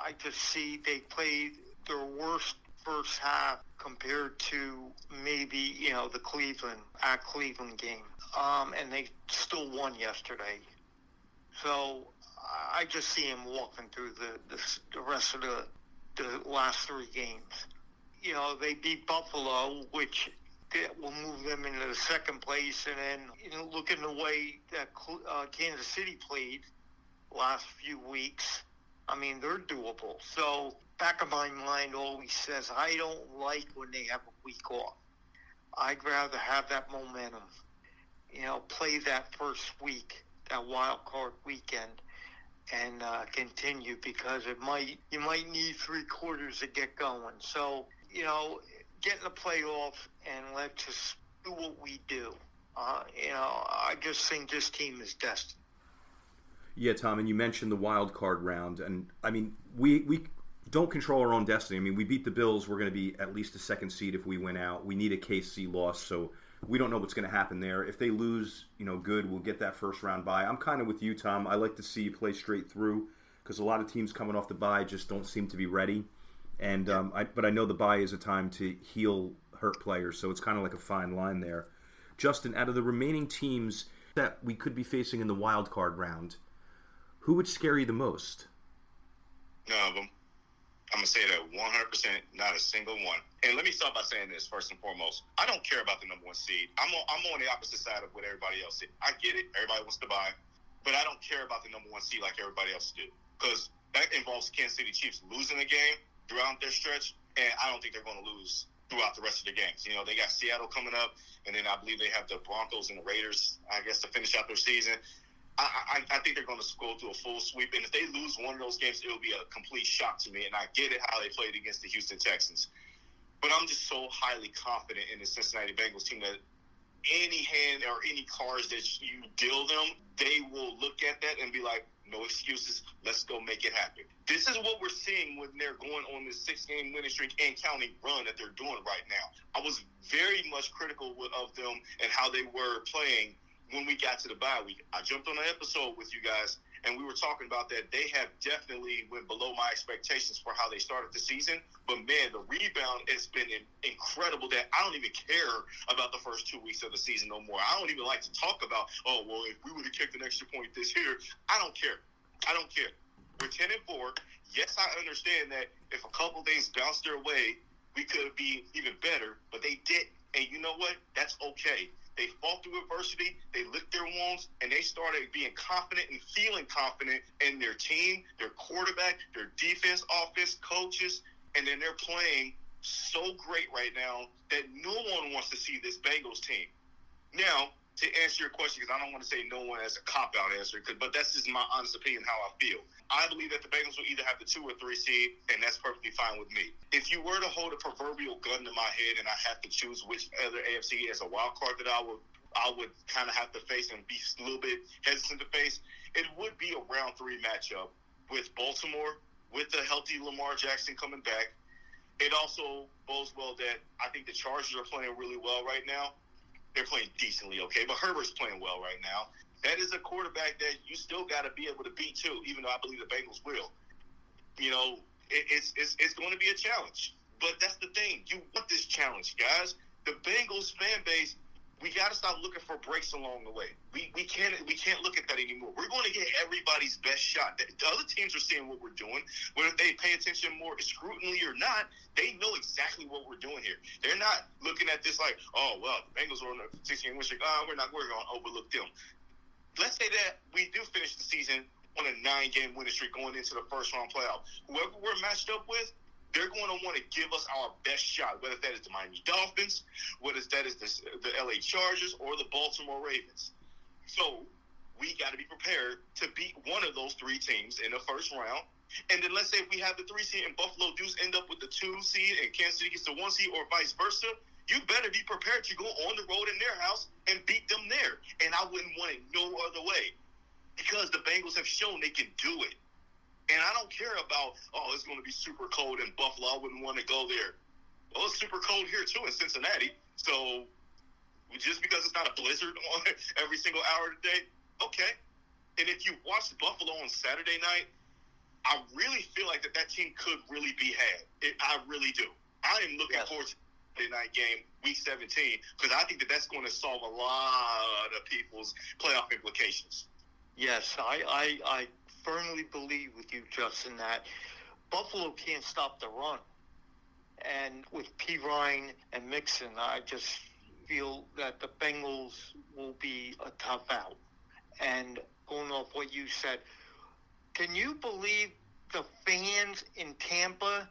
I just see they played their worst first half compared to maybe you know the Cleveland at Cleveland game, um, and they still won yesterday. So I just see him walking through the the, the rest of the the last three games. You know they beat Buffalo, which will move them into the second place, and then you know, looking the way that uh, Kansas City played last few weeks I mean, they're doable. So back of my mind always says I don't like when they have a week off. I'd rather have that momentum. You know, play that first week, that wild card weekend, and uh, continue because it might you might need three quarters to get going. So you know, get in the playoff and let's just do what we do. Uh, you know, I just think this team is destined. Yeah, Tom, and you mentioned the wild card round, and I mean, we we don't control our own destiny. I mean, we beat the Bills, we're going to be at least a second seed if we win out. We need a KC loss, so we don't know what's going to happen there. If they lose, you know, good, we'll get that first round bye. I'm kind of with you, Tom. I like to see you play straight through because a lot of teams coming off the bye just don't seem to be ready. And um, I, but I know the bye is a time to heal hurt players, so it's kind of like a fine line there. Justin, out of the remaining teams that we could be facing in the wild card round, who would scare you the most? None of them. I'm gonna say that 100, percent not a single one. And let me start by saying this first and foremost. I don't care about the number one seed. I'm on, I'm on the opposite side of what everybody else is. I get it. Everybody wants to buy, but I don't care about the number one seed like everybody else do because that involves Kansas City Chiefs losing a game throughout their stretch, and I don't think they're going to lose throughout the rest of the games. You know, they got Seattle coming up, and then I believe they have the Broncos and the Raiders, I guess, to finish out their season. I, I, I think they're going to go through a full sweep, and if they lose one of those games, it will be a complete shock to me. And I get it how they played against the Houston Texans, but I'm just so highly confident in the Cincinnati Bengals team that any hand or any cards that you deal them, they will look at that and be like, no excuses. Let's go make it happen. This is what we're seeing when they're going on this six game winning streak and counting run that they're doing right now. I was very much critical of them and how they were playing when we got to the bye week. I jumped on an episode with you guys, and we were talking about that. They have definitely went below my expectations for how they started the season. But man, the rebound has been incredible. That I don't even care about the first two weeks of the season no more. I don't even like to talk about. Oh well, if we would have kicked an extra point this year, I don't care. I don't care. We're ten and four. Yes, I understand that if a couple things bounced their way, we could be even better. But they did, and you know what? That's okay they fought through adversity, they licked their wounds, and they started being confident and feeling confident in their team, their quarterback, their defense, offense, coaches, and then they're playing so great right now that no one wants to see this Bengals team. Now, to answer your question, because I don't want to say no one as a cop out answer, but that's just my honest opinion how I feel. I believe that the Bengals will either have the two or three seed, and that's perfectly fine with me. If you were to hold a proverbial gun to my head and I have to choose which other AFC as a wild card that I would I would kind of have to face and be a little bit hesitant to face, it would be a round three matchup with Baltimore, with the healthy Lamar Jackson coming back. It also bodes well that I think the Chargers are playing really well right now. They're playing decently okay, but Herbert's playing well right now that is a quarterback that you still got to be able to beat too. Even though I believe the Bengals will, you know, it, it's, it's it's going to be a challenge. But that's the thing. You want this challenge, guys. The Bengals fan base we got to stop looking for breaks along the way. We, we can't we can't look at that anymore. We're going to get everybody's best shot. The other teams are seeing what we're doing. Whether they pay attention more scrutiny or not, they know exactly what we're doing here. They're not looking at this like, oh well, the Bengals are on a 16 win streak. Oh, we're not we're going to overlook them. Let's say that we do finish the season on a nine game winning streak going into the first round playoff. Whoever we're matched up with, they're going to want to give us our best shot, whether that is the Miami Dolphins, whether that is the, the LA Chargers, or the Baltimore Ravens. So we got to be prepared to beat one of those three teams in the first round. And then let's say if we have the three seed and Buffalo Deuce end up with the two seed and Kansas City gets the one seed or vice versa, you better be prepared to go on the road in their house and beat them there. And I wouldn't want it no other way because the Bengals have shown they can do it. And I don't care about, oh, it's going to be super cold in Buffalo. I wouldn't want to go there. Well, it's super cold here too in Cincinnati. So just because it's not a blizzard on every single hour of the day, okay. And if you watch Buffalo on Saturday night, I really feel like that that team could really be had. It, I really do. I am looking yes. forward to Saturday night game, week 17, because I think that that's going to solve a lot of people's playoff implications. Yes, I, I, I firmly believe with you, Justin, that Buffalo can't stop the run. And with Perine and Mixon, I just feel that the Bengals will be a tough out. And going off what you said, can you believe the fans in Tampa?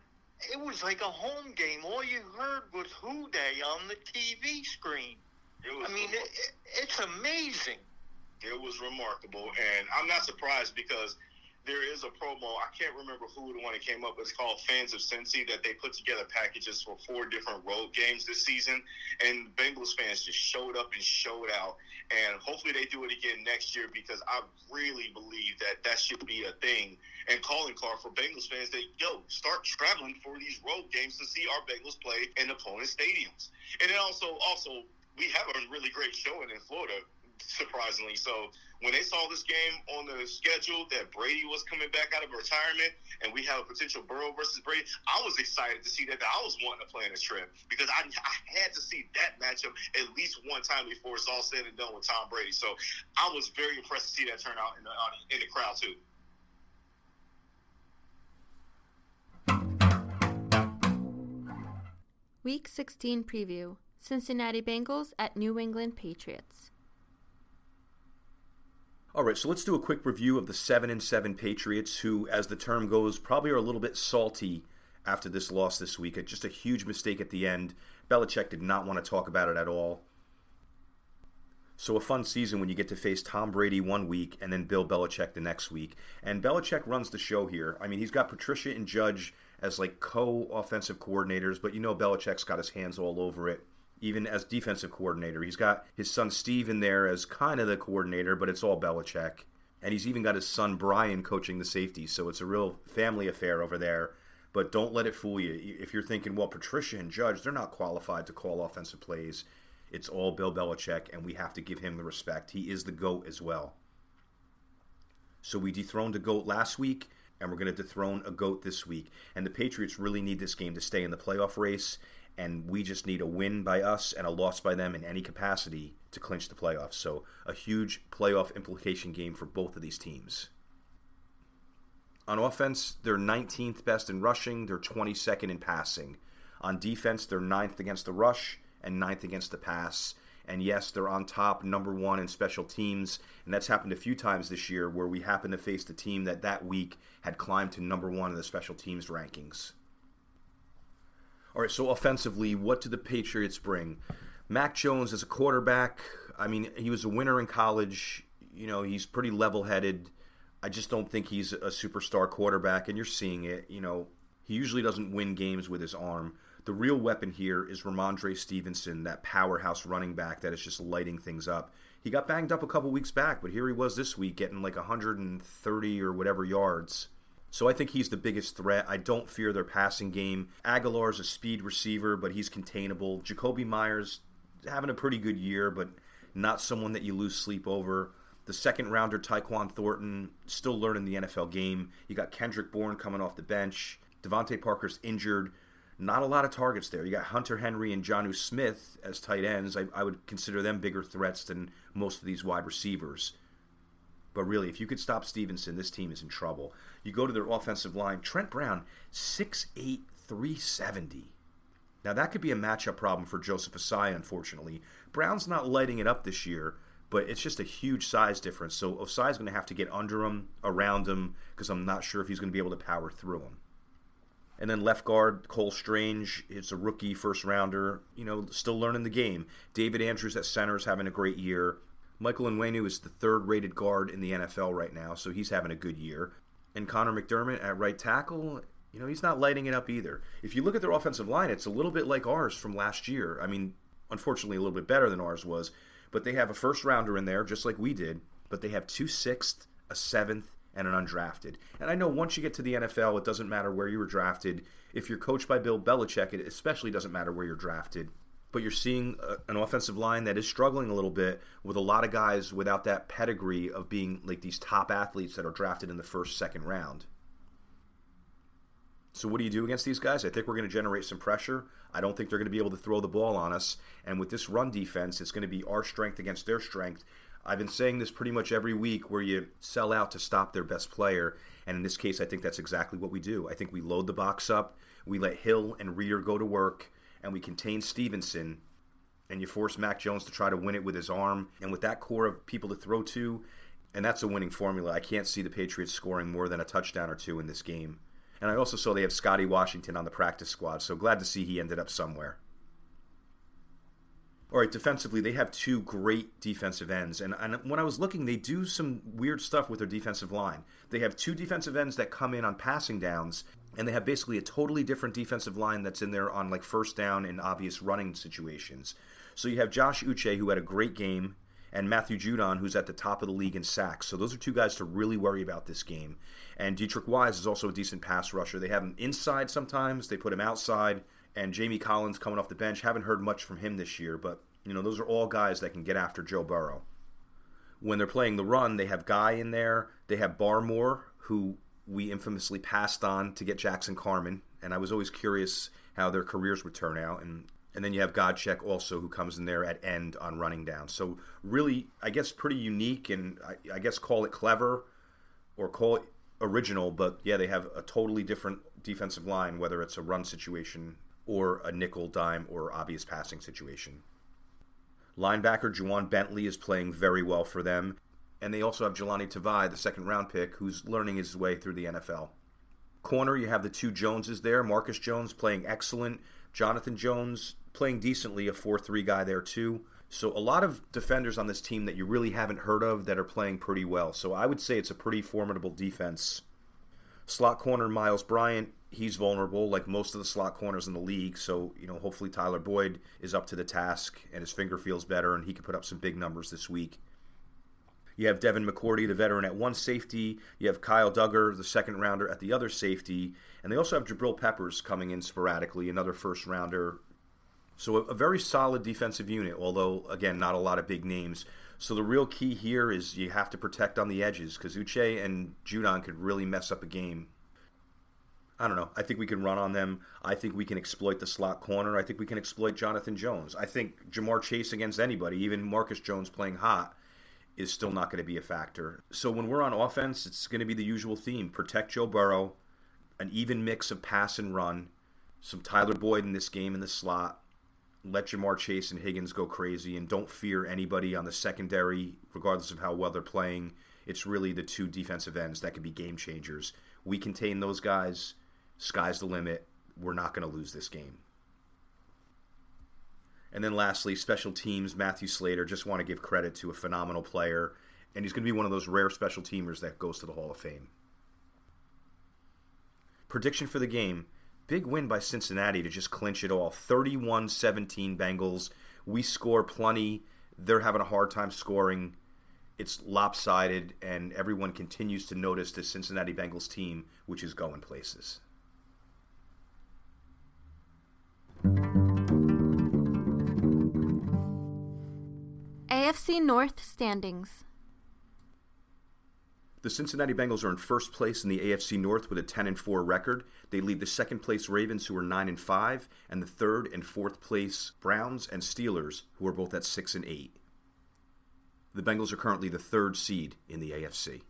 It was like a home game. All you heard was Who Dey on the TV screen. I mean, it, it's amazing. It was remarkable, and I'm not surprised because there is a promo. I can't remember who the one that came up. It's called Fans of Cincy that they put together packages for four different road games this season, and Bengals fans just showed up and showed out. And hopefully they do it again next year because I really believe that that should be a thing and calling card for Bengals fans that yo start traveling for these road games to see our Bengals play in opponent stadiums. And then also also we have a really great showing in Florida surprisingly. So when they saw this game on the schedule that Brady was coming back out of retirement and we have a potential Burrow versus Brady, I was excited to see that. I was wanting to plan this trip because I, I had to see that matchup at least one time before it's all said and done with Tom Brady. So I was very impressed to see that turn out in the, uh, in the crowd too. Week 16 preview Cincinnati Bengals at New England Patriots. All right, so let's do a quick review of the 7 and 7 Patriots who as the term goes probably are a little bit salty after this loss this week. Uh, just a huge mistake at the end. Belichick did not want to talk about it at all. So a fun season when you get to face Tom Brady one week and then Bill Belichick the next week. And Belichick runs the show here. I mean, he's got Patricia and Judge as like co-offensive coordinators, but you know Belichick's got his hands all over it even as defensive coordinator. He's got his son Steve in there as kind of the coordinator, but it's all Belichick. And he's even got his son Brian coaching the safety, so it's a real family affair over there. But don't let it fool you. If you're thinking, well, Patricia and Judge, they're not qualified to call offensive plays. It's all Bill Belichick, and we have to give him the respect. He is the GOAT as well. So we dethroned a GOAT last week, and we're going to dethrone a GOAT this week. And the Patriots really need this game to stay in the playoff race and we just need a win by us and a loss by them in any capacity to clinch the playoffs. So, a huge playoff implication game for both of these teams. On offense, they're 19th best in rushing, they're 22nd in passing. On defense, they're 9th against the rush and 9th against the pass. And yes, they're on top, number one in special teams. And that's happened a few times this year where we happened to face the team that that week had climbed to number one in the special teams rankings. All right, so offensively, what do the Patriots bring? Mac Jones as a quarterback, I mean, he was a winner in college. You know, he's pretty level headed. I just don't think he's a superstar quarterback, and you're seeing it. You know, he usually doesn't win games with his arm. The real weapon here is Rhamondre Stevenson, that powerhouse running back that is just lighting things up. He got banged up a couple weeks back, but here he was this week getting like 130 or whatever yards. So I think he's the biggest threat. I don't fear their passing game. Agholor's a speed receiver, but he's containable. Jakobi Meyers having a pretty good year, but not someone that you lose sleep over. The second rounder Tyquan Thornton still learning the NFL game. You got Kendrick Bourne coming off the bench. DeVante Parker's injured. not a lot of targets there. You got Hunter Henry and Jonnu Smith as tight ends. I, I would consider them bigger threats than most of these wide receivers. But really, if you could stop Stevenson, this team is in trouble. You go to their offensive line, Trent Brown, 6'8, 370. Now, that could be a matchup problem for Joseph Ossai, unfortunately. Brown's not lighting it up this year, but it's just a huge size difference. So Ossai's going to have to get under him, around him, because I'm not sure if he's going to be able to power through him. And then left guard, Cole Strange is a rookie first rounder, you know, still learning the game. David Andrews at center is having a great year. Michael Onwenu is the third rated guard in the NFL right now, so he's having a good year. And Conor McDermott at right tackle, you know, he's not lighting it up either. If you look at their offensive line, it's a little bit like ours from last year. I mean, unfortunately, a little bit better than ours was, but they have a first rounder in there, just like we did, but they have two sixth, a seventh, and an undrafted. And I know once you get to the NFL, it doesn't matter where you were drafted. If you're coached by Bill Belichick, it especially doesn't matter where you're drafted. But you're seeing a, an offensive line that is struggling a little bit with a lot of guys without that pedigree of being like these top athletes that are drafted in the first, second round. So what do you do against these guys? I think we're going to generate some pressure. I don't think they're going to be able to throw the ball on us. And with this run defense, it's going to be our strength against their strength. I've been saying this pretty much every week where you sell out to stop their best player. And in this case, I think that's exactly what we do. I think we load the box up, we let Hill and Reader go to work, and we contain Stevenson. And you force Mac Jones to try to win it with his arm. And with that core of people to throw to, and that's a winning formula. I can't see the Patriots scoring more than a touchdown or two in this game. And I also saw they have Scotty Washington on the practice squad, so glad to see he ended up somewhere. All right, defensively, they have two great defensive ends. And, and when I was looking, they do some weird stuff with their defensive line. They have two defensive ends that come in on passing downs, and they have basically a totally different defensive line that's in there on like first down and obvious running situations. So you have Josh Uche, who had a great game, and Matthew Judon, who's at the top of the league in sacks. So those are two guys to really worry about this game. And Deatrich Wise is also a decent pass rusher. They have him inside sometimes, they put him outside and Jamie Collins coming off the bench. Haven't heard much from him this year, but you know those are all guys that can get after Joe Burrow. When they're playing the run, they have Guy in there. They have Barmore, who we infamously passed on to get Jackson Carman, and I was always curious how their careers would turn out. And and then you have Godchaux also, who comes in there at end on running down. So really, I guess pretty unique, and I, I guess call it clever or call it original. But yeah, they have a totally different defensive line, whether it's a run situation or a nickel, dime, or obvious passing situation. Linebacker Ja'Whaun Bentley is playing very well for them. And they also have Jahlani Tavai, the second round pick, who's learning his way through the NFL. Corner, you have the two Joneses there. Marcus Jones playing excellent. Jonathan Jones playing decently, a 4 3 guy there too. So a lot of defenders on this team that you really haven't heard of that are playing pretty well. So I would say it's a pretty formidable defense. Slot corner Myles Bryant he's vulnerable like most of the slot corners in the league. So, you know, hopefully Tyler Boyd is up to the task and his finger feels better and he can put up some big numbers this week. You have Devin McCourty, the veteran, at one safety. You have Kyle Dugger, the second rounder, at the other safety. And they also have Jabril Peppers coming in sporadically, another first rounder. So, a, a very solid defensive unit, although, again, not a lot of big names. So, the real key here is you have to protect on the edges because Uche and Judon could really mess up a game I don't know. I think we can run on them. I think we can exploit the slot corner. I think we can exploit Jonathan Jones. I think Ja'Marr Chase against anybody, even Marcus Jones playing hot, is still not going to be a factor. So when we're on offense, it's going to be the usual theme protect Joe Burrow, an even mix of pass and run, some Tyler Boyd in this game in the slot. Let Ja'Marr Chase and Higgins go crazy and don't fear anybody on the secondary, regardless of how well they're playing. It's really the two defensive ends that could be game changers. We contain those guys Sky's the limit. We're not going to lose this game. And then lastly, special teams, Matthew Slater. Just want to give credit to a phenomenal player. And he's going to be one of those rare special teamers that goes to the Hall of Fame. Prediction for the game big win by Cincinnati to just clinch it all 31 17 Bengals. We score plenty. They're having a hard time scoring. It's lopsided, and everyone continues to notice the Cincinnati Bengals team, which is going places. AFC North standings. The Cincinnati Bengals are in first place in the AFC North with a 10 and 4 record. They lead the second place Ravens who are 9 and 5 and the third and fourth place Browns and Steelers who are both at 6 and 8. The Bengals are currently the third seed in the AFC.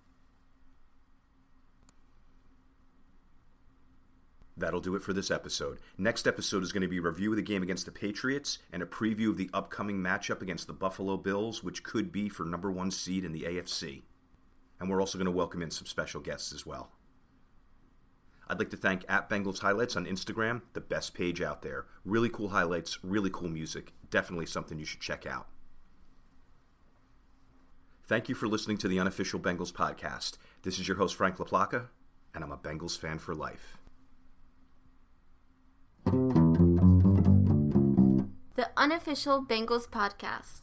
That'll do it for this episode. Next episode is going to be a review of the game against the Patriots and a preview of the upcoming matchup against the Buffalo Bills, which could be for number one seed in the AFC. And we're also going to welcome in some special guests as well. I'd like to thank at Bengals Highlights on Instagram, the best page out there. Really cool highlights, really cool music. Definitely something you should check out. Thank you for listening to the unofficial Bengals podcast. This is your host, Frank LaPlaca, and I'm a Bengals fan for life. The unofficial Bengals podcast.